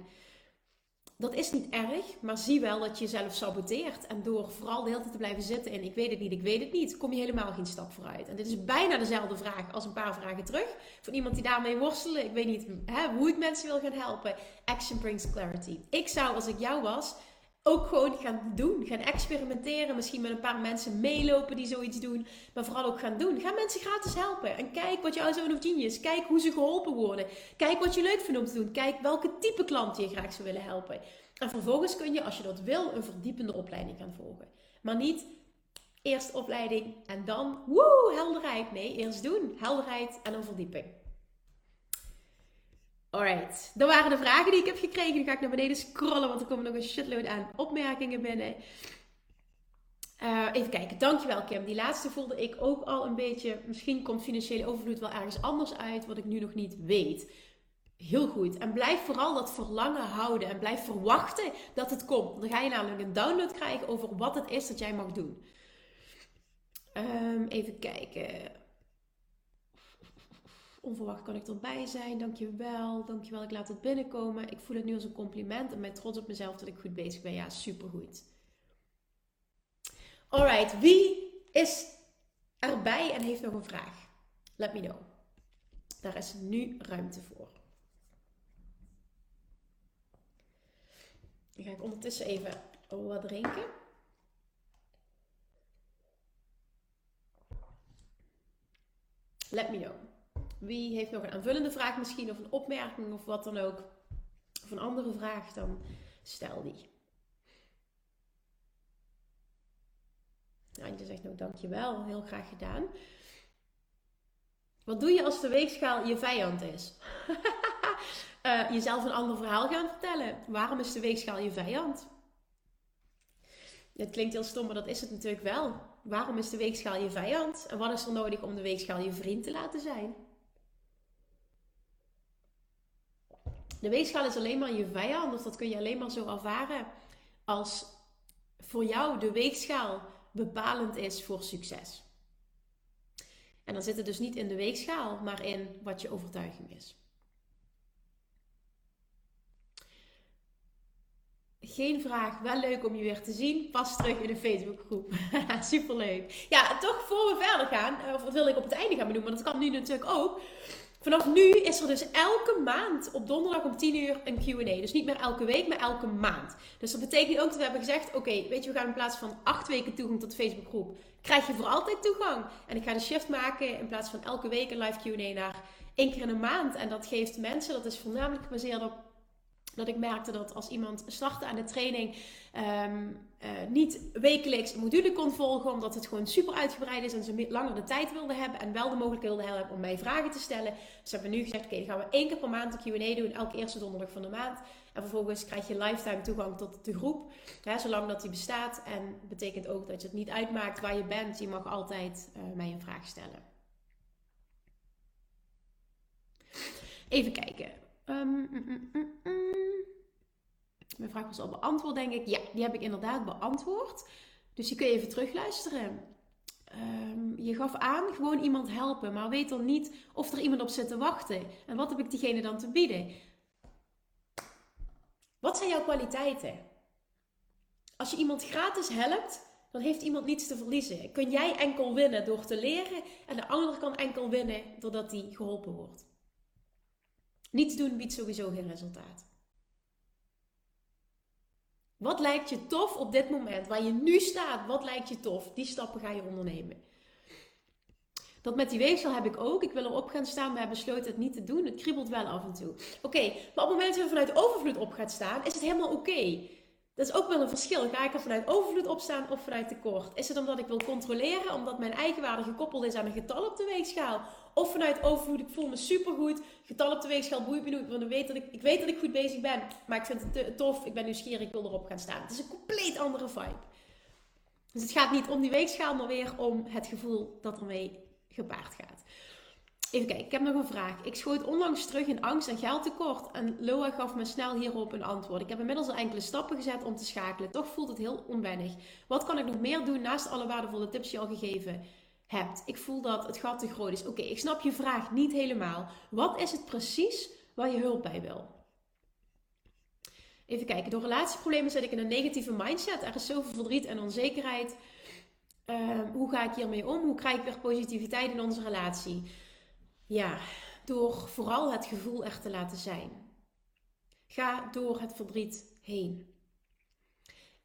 dat is niet erg, maar zie wel dat je jezelf saboteert. En door vooral de hele tijd te blijven zitten in ik weet het niet, ik weet het niet, kom je helemaal geen stap vooruit. En dit is bijna dezelfde vraag als een paar vragen terug. Van iemand die daarmee worstelen. Ik weet niet hè, hoe ik mensen wil gaan helpen. Action brings clarity. Ik zou, als ik jou was, ook gewoon gaan doen. Gaan experimenteren. Misschien met een paar mensen meelopen die zoiets doen. Maar vooral ook gaan doen. Ga mensen gratis helpen. En kijk wat jouw zoon of genius. Kijk hoe ze geholpen worden. Kijk wat je leuk vindt om te doen. Kijk welke type klanten je graag zou willen helpen. En vervolgens kun je, als je dat wil, een verdiepende opleiding gaan volgen. Maar niet eerst opleiding en dan woe, helderheid. Nee, eerst doen. Helderheid en een verdieping. Alright, dat waren de vragen die ik heb gekregen. Nu ga ik naar beneden scrollen, want er komen nog een shitload aan opmerkingen binnen. Uh, even kijken, dankjewel Kim. Die laatste voelde ik ook al een beetje. Misschien komt financiële overvloed wel ergens anders uit, wat ik nu nog niet weet. Heel goed. En blijf vooral dat verlangen houden en blijf verwachten dat het komt. Dan ga je namelijk een download krijgen over wat het is dat jij mag doen. Um, even kijken. Onverwacht kan ik erbij zijn. Dankjewel. Dankjewel. Ik laat het binnenkomen. Ik voel het nu als een compliment en ben trots op mezelf dat ik goed bezig ben. Ja, supergoed. Alright, wie is erbij en heeft nog een vraag? Let me know. Daar is nu ruimte voor. Dan ga ik ondertussen even wat drinken. Let me know. Wie heeft nog een aanvullende vraag misschien of een opmerking of wat dan ook? Of een andere vraag, dan stel die. Je zegt nou dankjewel, heel graag gedaan. Wat doe je als de weegschaal je vijand is? uh, jezelf een ander verhaal gaan vertellen. Waarom is de weegschaal je vijand? Het klinkt heel stom, maar dat is het natuurlijk wel. Waarom is de weegschaal je vijand? En wat is er nodig om de weegschaal je vriend te laten zijn? De weegschaal is alleen maar je vijand, dus dat kun je alleen maar zo ervaren als voor jou de weegschaal bepalend is voor succes. En dan zit het dus niet in de weegschaal, maar in wat je overtuiging is. Geen vraag, wel leuk om je weer te zien. Pas terug in de Facebookgroep. Superleuk. Ja, toch voor we verder gaan, eh, of dat wil ik op het einde gaan doen, maar dat kan nu natuurlijk ook. Vanaf nu is er dus elke maand op donderdag om 10 uur een QA. Dus niet meer elke week, maar elke maand. Dus dat betekent ook dat we hebben gezegd: oké, weet je, we gaan in plaats van 8 weken toegang tot de Facebookgroep, krijg je voor altijd toegang. En ik ga de shift maken in plaats van elke week een live QA naar één keer in een maand. En dat geeft mensen, dat is voornamelijk gebaseerd op dat ik merkte dat als iemand startte aan de training, um, uh, niet wekelijks een module kon volgen, omdat het gewoon super uitgebreid is en ze langer de tijd wilden hebben en wel de mogelijkheid wilden hebben om mij vragen te stellen. Dus hebben we nu gezegd: oké, dan gaan we één keer per maand een QA doen, elke eerste donderdag van de maand. En vervolgens krijg je lifetime toegang tot de groep, hè, zolang dat die bestaat. En betekent ook dat je het niet uitmaakt waar je bent. Je mag altijd uh, mij een vraag stellen. Even kijken. Um, Mijn vraag was al beantwoord, denk ik. Ja, die heb ik inderdaad beantwoord. Dus je even terugluisteren. Um, je gaf aan gewoon iemand helpen, maar weet dan niet of er iemand op zit te wachten. En wat heb ik diegene dan te bieden? Wat zijn jouw kwaliteiten? Als je iemand gratis helpt, dan heeft iemand niets te verliezen. Kun jij enkel winnen door te leren en de ander kan enkel winnen doordat hij geholpen wordt. Niets doen biedt sowieso geen resultaat. Wat lijkt je tof op dit moment, waar je nu staat? Wat lijkt je tof? Die stappen ga je ondernemen. Dat met die weegschaal heb ik ook. Ik wil erop gaan staan, maar heb besloten het niet te doen. Het kriebelt wel af en toe. Oké, maar op het moment dat je vanuit overvloed op gaat staan, is het helemaal oké. Dat is ook wel een verschil. Ga ik er vanuit overvloed opstaan of vanuit tekort? Is het omdat ik wil controleren, omdat mijn eigenwaarde gekoppeld is aan een getal op de weegschaal? Of vanuit overvloed, ik voel me supergoed, getal op de weegschaal boeit me niet, want ik weet, dat ik, ik weet dat ik goed bezig ben, maar ik vind het tof, ik ben nieuwsgierig, ik wil erop gaan staan. Het is een compleet andere vibe. Dus het gaat niet om die weegschaal, maar weer om het gevoel dat ermee gepaard gaat. Even kijken, ik heb nog een vraag. Ik schoot onlangs terug in angst en geldtekort en Loa gaf me snel hierop een antwoord. Ik heb inmiddels al enkele stappen gezet om te schakelen. Toch voelt het heel onwennig. Wat kan ik nog meer doen naast alle waardevolle tips die al gegeven hebt? Ik voel dat het gat te groot is. Oké, ik snap je vraag niet helemaal. Wat is het precies waar je hulp bij wil? Even kijken, door relatieproblemen zit ik in een negatieve mindset. Er is zoveel verdriet en onzekerheid. Uh, hoe ga ik hiermee om? Hoe krijg ik weer positiviteit in onze relatie? Ja, door vooral het gevoel er te laten zijn. Ga door het verdriet heen.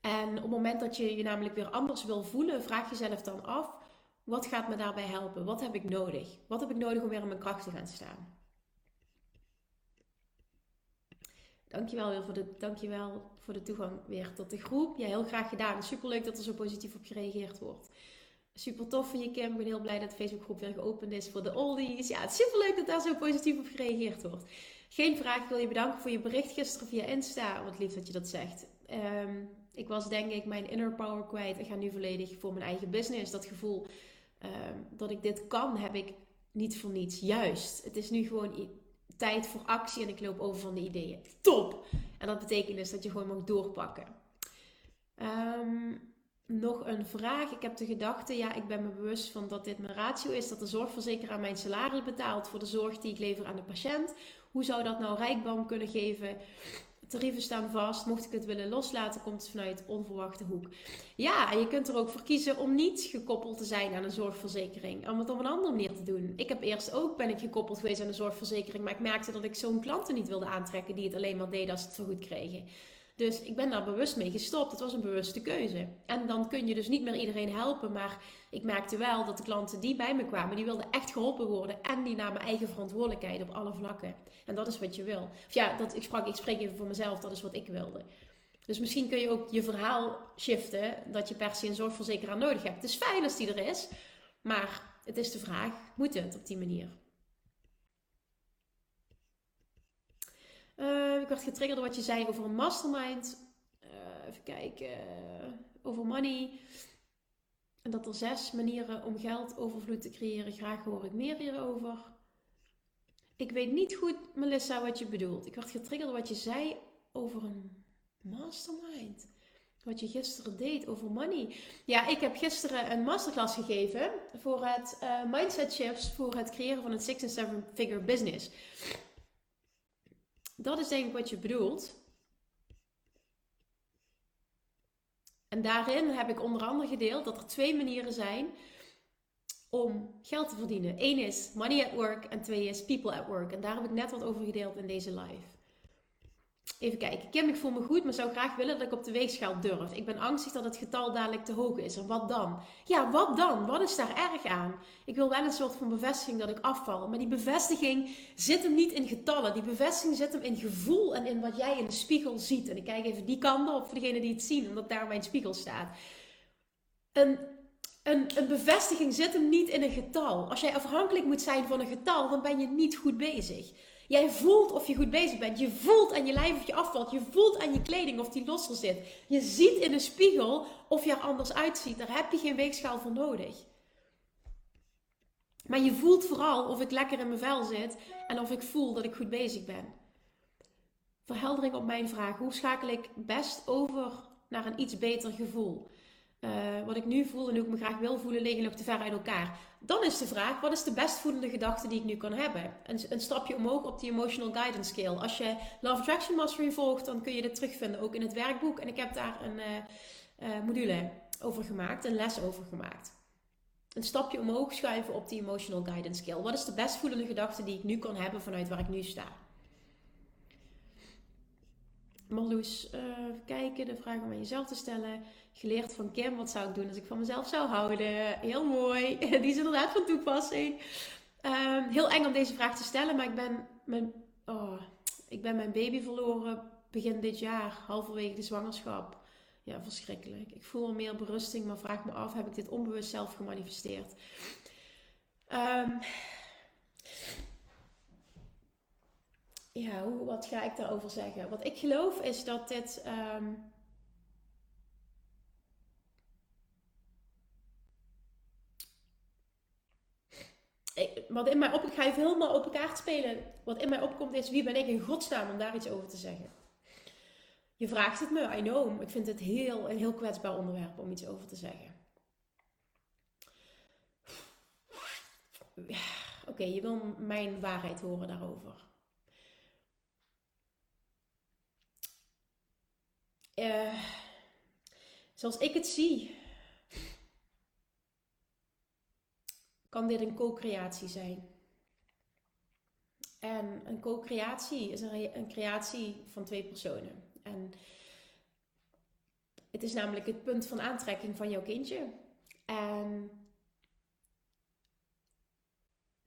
En op het moment dat je je namelijk weer anders wil voelen, vraag jezelf dan af: wat gaat me daarbij helpen? Wat heb ik nodig? Wat heb ik nodig om weer in mijn kracht te gaan staan? Dankjewel weer voor de, dankjewel voor de toegang weer tot de groep. Ja, heel graag gedaan. Superleuk dat er zo positief op gereageerd wordt. Super tof van je, Kim. Ik ben heel blij dat de Facebookgroep weer geopend is voor de oldies. Ja, het is super leuk dat daar zo positief op gereageerd wordt. Geen vraag. Ik wil je bedanken voor je bericht gisteren via Insta. Wat lief dat je dat zegt. Um, ik was denk ik mijn inner power kwijt. Ik ga nu volledig voor mijn eigen business. Dat gevoel um, dat ik dit kan, heb ik niet voor niets. Juist. Het is nu gewoon tijd voor actie en ik loop over van de ideeën. Top! En dat betekent dus dat je gewoon mag doorpakken. Um, nog een vraag. Ik heb de gedachte, ja, ik ben me bewust van dat dit mijn ratio is, dat de zorgverzekeraar mijn salaris betaalt voor de zorg die ik lever aan de patiënt. Hoe zou dat nou rijkbaar kunnen geven? Tarieven staan vast. Mocht ik het willen loslaten, komt het vanuit onverwachte hoek. Ja, en je kunt er ook voor kiezen om niet gekoppeld te zijn aan een zorgverzekering. Om het op een andere manier te doen. Ik heb eerst ook ben ik gekoppeld geweest aan een zorgverzekering, maar ik merkte dat ik zo'n klanten niet wilde aantrekken die het alleen maar deden als ze het vergoed kregen. Dus ik ben daar bewust mee gestopt. Het was een bewuste keuze. En dan kun je dus niet meer iedereen helpen. Maar ik merkte wel dat de klanten die bij me kwamen, die wilden echt geholpen worden. En die namen eigen verantwoordelijkheid op alle vlakken. En dat is wat je wil. Of ja, dat, ik, sprak, ik spreek even voor mezelf, dat is wat ik wilde. Dus misschien kun je ook je verhaal shiften dat je per se een zorgverzekeraar nodig hebt. Het is fijn als die er is, maar het is de vraag, moet het op die manier? Uh, ik werd getriggerd door wat je zei over een mastermind. Uh, even kijken. Over money. En dat er zes manieren om geld overvloed te creëren. Graag hoor ik meer hierover. Ik weet niet goed, Melissa, wat je bedoelt. Ik werd getriggerd door wat je zei over een mastermind. Wat je gisteren deed over money. Ja, ik heb gisteren een masterclass gegeven voor het mindset shifts voor het creëren van een six- en seven-figure business. Dat is denk ik wat je bedoelt. En daarin heb ik onder andere gedeeld dat er twee manieren zijn om geld te verdienen. Eén is money at work en twee is people at work. En daar heb ik net wat over gedeeld in deze live. Even kijken. Kim, ik voel me goed, maar zou graag willen dat ik op de weegschaal durf. Ik ben angstig dat het getal dadelijk te hoog is. En wat dan? Ja, wat dan? Wat is daar erg aan? Ik wil wel een soort van bevestiging dat ik afval. Maar die bevestiging zit hem niet in getallen. Die bevestiging zit hem in gevoel en in wat jij in de spiegel ziet. En ik kijk even die kant op voor degene die het zien, omdat daar mijn spiegel staat. Een, een, een bevestiging zit hem niet in een getal. Als jij afhankelijk moet zijn van een getal, dan ben je niet goed bezig. Jij voelt of je goed bezig bent. Je voelt aan je lijf of je afvalt. Je voelt aan je kleding of die losser zit. Je ziet in een spiegel of je er anders uitziet. Daar heb je geen weegschaal voor nodig. Maar je voelt vooral of ik lekker in mijn vel zit en of ik voel dat ik goed bezig ben. Verheldering op mijn vraag: hoe schakel ik best over naar een iets beter gevoel? Uh, wat ik nu voel en hoe ik me graag wil voelen, liggen nog te ver uit elkaar. Dan is de vraag, wat is de best voelende gedachte die ik nu kan hebben? Een, een stapje omhoog op die Emotional Guidance Scale. Als je Love Attraction Mastery volgt, dan kun je dit terugvinden, ook in het werkboek. En ik heb daar een uh, uh, module over gemaakt, een les over gemaakt. Een stapje omhoog schuiven op die Emotional Guidance Scale. Wat is de best voelende gedachte die ik nu kan hebben vanuit waar ik nu sta? Marloes, uh, kijken, de vraag om aan jezelf te stellen. Geleerd van Kim, wat zou ik doen als ik van mezelf zou houden? Heel mooi, die is inderdaad van toepassing. Uh, heel eng om deze vraag te stellen, maar ik ben mijn, oh, ik ben mijn baby verloren begin dit jaar, halverwege de zwangerschap. Ja, verschrikkelijk. Ik voel meer berusting, maar vraag me af, heb ik dit onbewust zelf gemanifesteerd? Um, ja, hoe, wat ga ik daarover zeggen? Wat ik geloof is dat dit. Um, ik, wat in mij op, ik ga even helemaal op elkaar spelen. Wat in mij opkomt is, wie ben ik in godsnaam om daar iets over te zeggen? Je vraagt het me, I know. Ik vind het heel, een heel kwetsbaar onderwerp om iets over te zeggen. Oké, je wil mijn waarheid horen daarover. Uh, zoals ik het zie, kan dit een co-creatie zijn. En een co-creatie is een, een, creatie van twee personen. En het is namelijk het punt van aantrekking van jouw kindje. En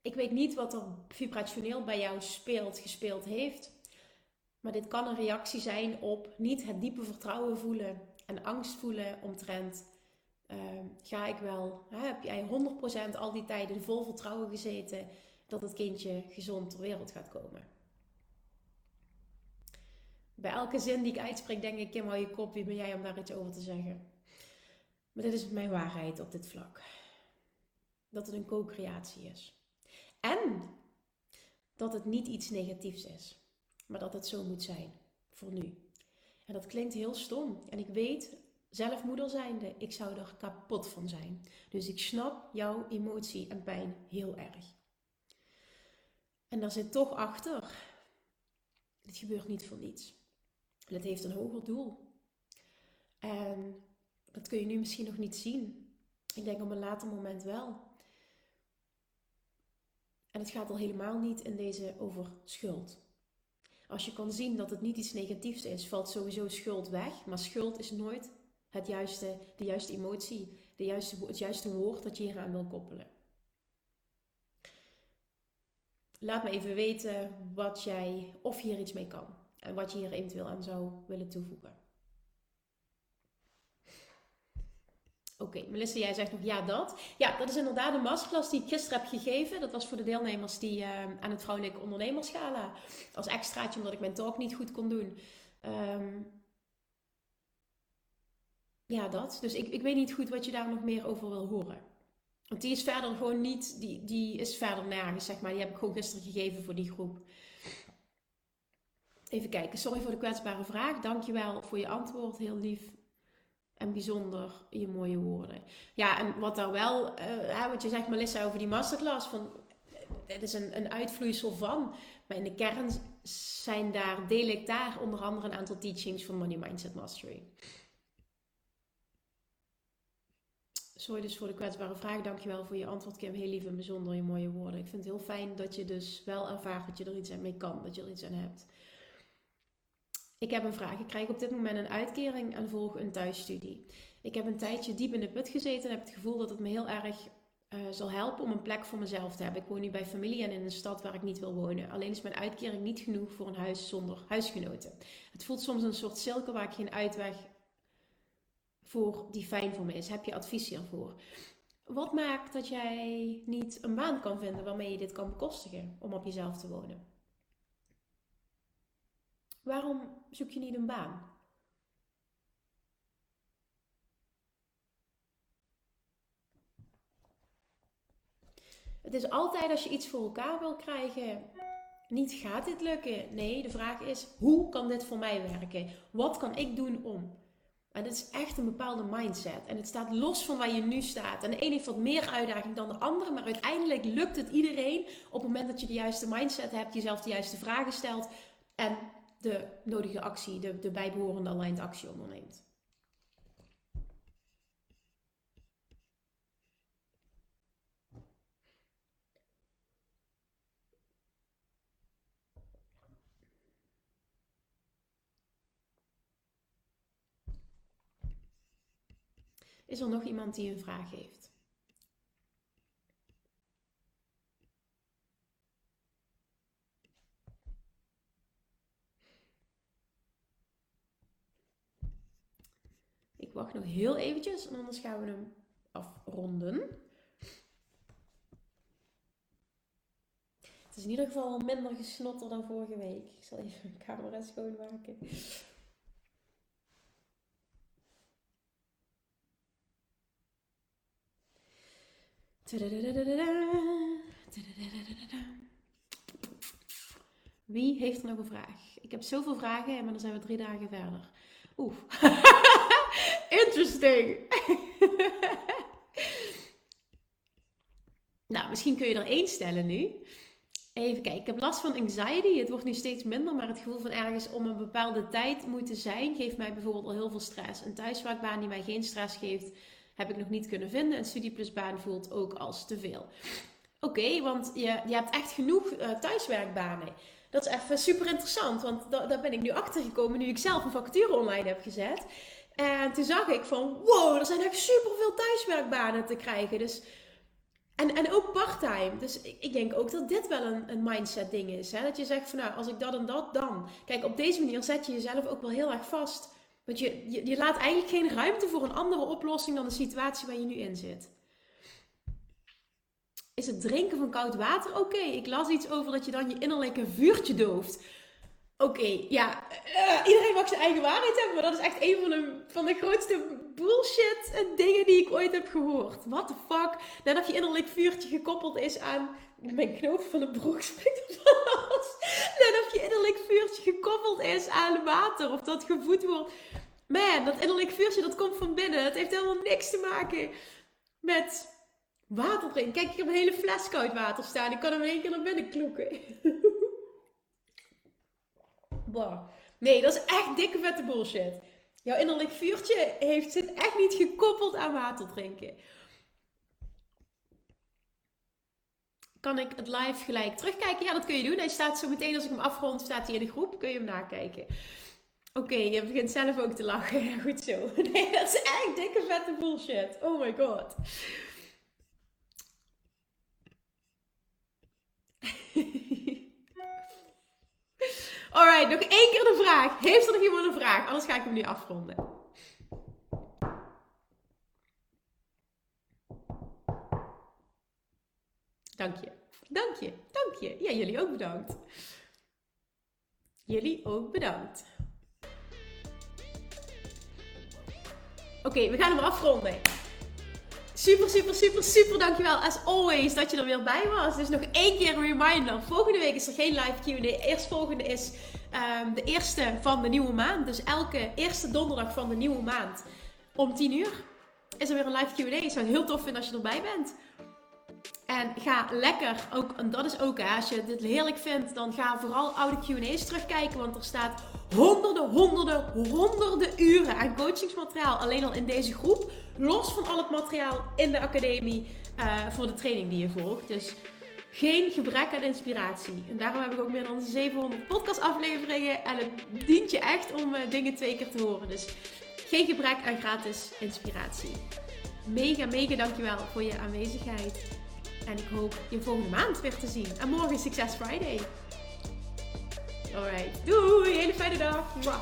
ik weet niet wat er vibrationeel bij jou speelt, gespeeld heeft. Maar dit kan een reactie zijn op niet het diepe vertrouwen voelen en angst voelen omtrent. Uh, ga ik wel, hè, heb jij 100% al die tijd in vol vertrouwen gezeten dat het kindje gezond ter wereld gaat komen? Bij elke zin die ik uitspreek, denk ik: Kim, hou je kop, wie ben jij om daar iets over te zeggen? Maar dit is mijn waarheid op dit vlak: dat het een co-creatie is. En dat het niet iets negatiefs is maar dat het zo moet zijn voor nu. En dat klinkt heel stom. En ik weet, zelf moeder zijnde, ik zou er kapot van zijn. Dus ik snap jouw emotie en pijn heel erg. En daar zit toch achter, dit gebeurt niet voor niets. Het heeft een hoger doel. En dat kun je nu misschien nog niet zien. Ik denk op een later moment wel. En het gaat al helemaal niet in deze over schuld. Als je kan zien dat het niet iets negatiefs is, valt sowieso schuld weg. Maar schuld is nooit het juiste, de juiste emotie, de juiste, het juiste woord dat je hier aan wil koppelen. Laat me even weten wat jij, of je hier iets mee kan. En wat je hier eventueel aan zou willen toevoegen. Oké, Melissa, jij zegt nog ja, dat. Ja, dat is inderdaad een masterclass die ik gisteren heb gegeven. Dat was voor de deelnemers die uh, aan het Vrouwelijke Ondernemerschala. Als extraatje, omdat ik mijn talk niet goed kon doen. Um, ja, dat. Dus ik, ik weet niet goed wat je daar nog meer over wil horen. Want die is verder gewoon niet, die, die is verder nergens, zeg maar. Die heb ik gewoon gisteren gegeven voor die groep. Even kijken, sorry voor de kwetsbare vraag. Dankjewel voor je antwoord, heel lief en bijzonder je mooie woorden. Ja, en wat daar wel, uh, wat je zegt Melissa over die masterclass, van, het is een, een uitvloeisel van. Maar in de kern zijn daar, deel ik daar onder andere een aantal teachings van Money Mindset Mastery. sorry dus voor de kwetsbare vraag. Dankjewel voor je antwoord, Kim. Heel lief en bijzonder, je mooie woorden. Ik vind het heel fijn dat je dus wel ervaart dat je er iets aan mee kan, dat je er iets aan hebt. Ik heb een vraag. Ik krijg op dit moment een uitkering en volg een thuisstudie. Ik heb een tijdje diep in de put gezeten en heb het gevoel dat het me heel erg uh, zal helpen om een plek voor mezelf te hebben. Ik woon nu bij familie en in een stad waar ik niet wil wonen. Alleen is mijn uitkering niet genoeg voor een huis zonder huisgenoten. Het voelt soms een soort cirkel waar ik geen uitweg voor die fijn voor me is. Heb je advies hiervoor? Wat maakt dat jij niet een baan kan vinden waarmee je dit kan bekostigen om op jezelf te wonen? Waarom zoek je niet een baan? Het is altijd als je iets voor elkaar wil krijgen, niet gaat dit lukken. Nee, de vraag is, hoe kan dit voor mij werken? Wat kan ik doen om? En het is echt een bepaalde mindset. En het staat los van waar je nu staat. En de een heeft wat meer uitdaging dan de andere. Maar uiteindelijk lukt het iedereen op het moment dat je de juiste mindset hebt, jezelf de juiste vragen stelt en de nodige actie, de, de bijbehorende aligned actie onderneemt. Is er nog iemand die een vraag heeft? Ik wacht nog heel eventjes en anders gaan we hem afronden. Het is in ieder geval minder gesnotter dan vorige week. Ik zal even mijn camera schoonmaken. Wie heeft nog een vraag? Ik heb zoveel vragen, maar dan zijn we drie dagen verder. Oeh. Interesting. nou, misschien kun je er één stellen nu. Even kijken, ik heb last van anxiety. Het wordt nu steeds minder, maar het gevoel van ergens om een bepaalde tijd moeten zijn geeft mij bijvoorbeeld al heel veel stress. Een thuiswerkbaan die mij geen stress geeft, heb ik nog niet kunnen vinden. Een studieplusbaan voelt ook als te veel. Oké, want je, je hebt echt genoeg uh, thuiswerkbanen. Dat is even super interessant, want da daar ben ik nu achter gekomen nu ik zelf een vacature online heb gezet. En toen zag ik van, wow, er zijn echt super veel thuiswerkbanen te krijgen. Dus, en, en ook parttime. Dus ik, ik, denk ook dat dit wel een, een mindset ding is. Hè? Dat je zegt van, nou, als ik dat en dat, dan. Kijk, op deze manier zet je jezelf ook wel heel erg vast want je, je, je laat eigenlijk geen ruimte voor een andere oplossing dan de situatie waar je nu in zit. Is het drinken van koud water? Oké, ik las iets over dat je dan je innerlijke vuurtje dooft. Oké, ja, uh, iedereen mag zijn eigen waarheid hebben, maar dat is echt een van de, van de grootste bullshit eh, dingen die ik ooit heb gehoord. What the fuck? Net of je innerlijk vuurtje gekoppeld is aan mijn knoop van de broek springt op Net of je innerlijk vuurtje gekoppeld is aan water of dat gevoed wordt. Man, dat innerlijk vuurtje dat komt van binnen. Het heeft helemaal niks te maken met water drinken. Kijk, ik heb een hele fles koud water staan. Ik kan hem in één keer naar binnen kloeken. Bah. Nee, dat is echt dikke vette bullshit. Jouw innerlijk vuurtje heeft, zit echt niet gekoppeld aan water drinken. Kan ik het live gelijk terugkijken? Ja, dat kun je doen. Hij staat zo meteen als ik hem afrond, staat hij in de groep. Kun je hem nakijken. Oké, je begint zelf ook te lachen. Goed zo. Nee, dat is echt dikke vette bullshit. Oh my god. Alright, nog één keer de vraag. Heeft er nog iemand een vraag? Anders ga ik hem nu afronden. Dank je. Dank je. Dank je. Ja, jullie ook bedankt. Jullie ook bedankt. Oké, we gaan hem afronden. Super, super, super, super dankjewel as always dat je er weer bij was. Dus nog één keer een reminder. Volgende week is er geen live Q&A. Eerstvolgende is um, de eerste van de nieuwe maand. Dus elke eerste donderdag van de nieuwe maand om 10 uur is er weer een live Q&A. Ik zou het heel tof vinden als je erbij bent. en ga lekker, ook, en dat is ook hè, als je dit heerlijk vindt, dan ga vooral oude Q&A's terugkijken. Want er staat honderden, honderden, honderden uren aan coachingsmateriaal alleen al in deze groep. Los van al het materiaal in de academie uh, voor de training die je volgt. Dus geen gebrek aan inspiratie. En daarom heb ik ook meer dan 700 podcastafleveringen. En het dient je echt om uh, dingen twee keer te horen. Dus geen gebrek aan gratis inspiratie. Mega, mega dankjewel voor je aanwezigheid. En ik hoop je volgende maand weer te zien. En morgen Success Friday. Alright, doei! Hele fijne dag! Wow.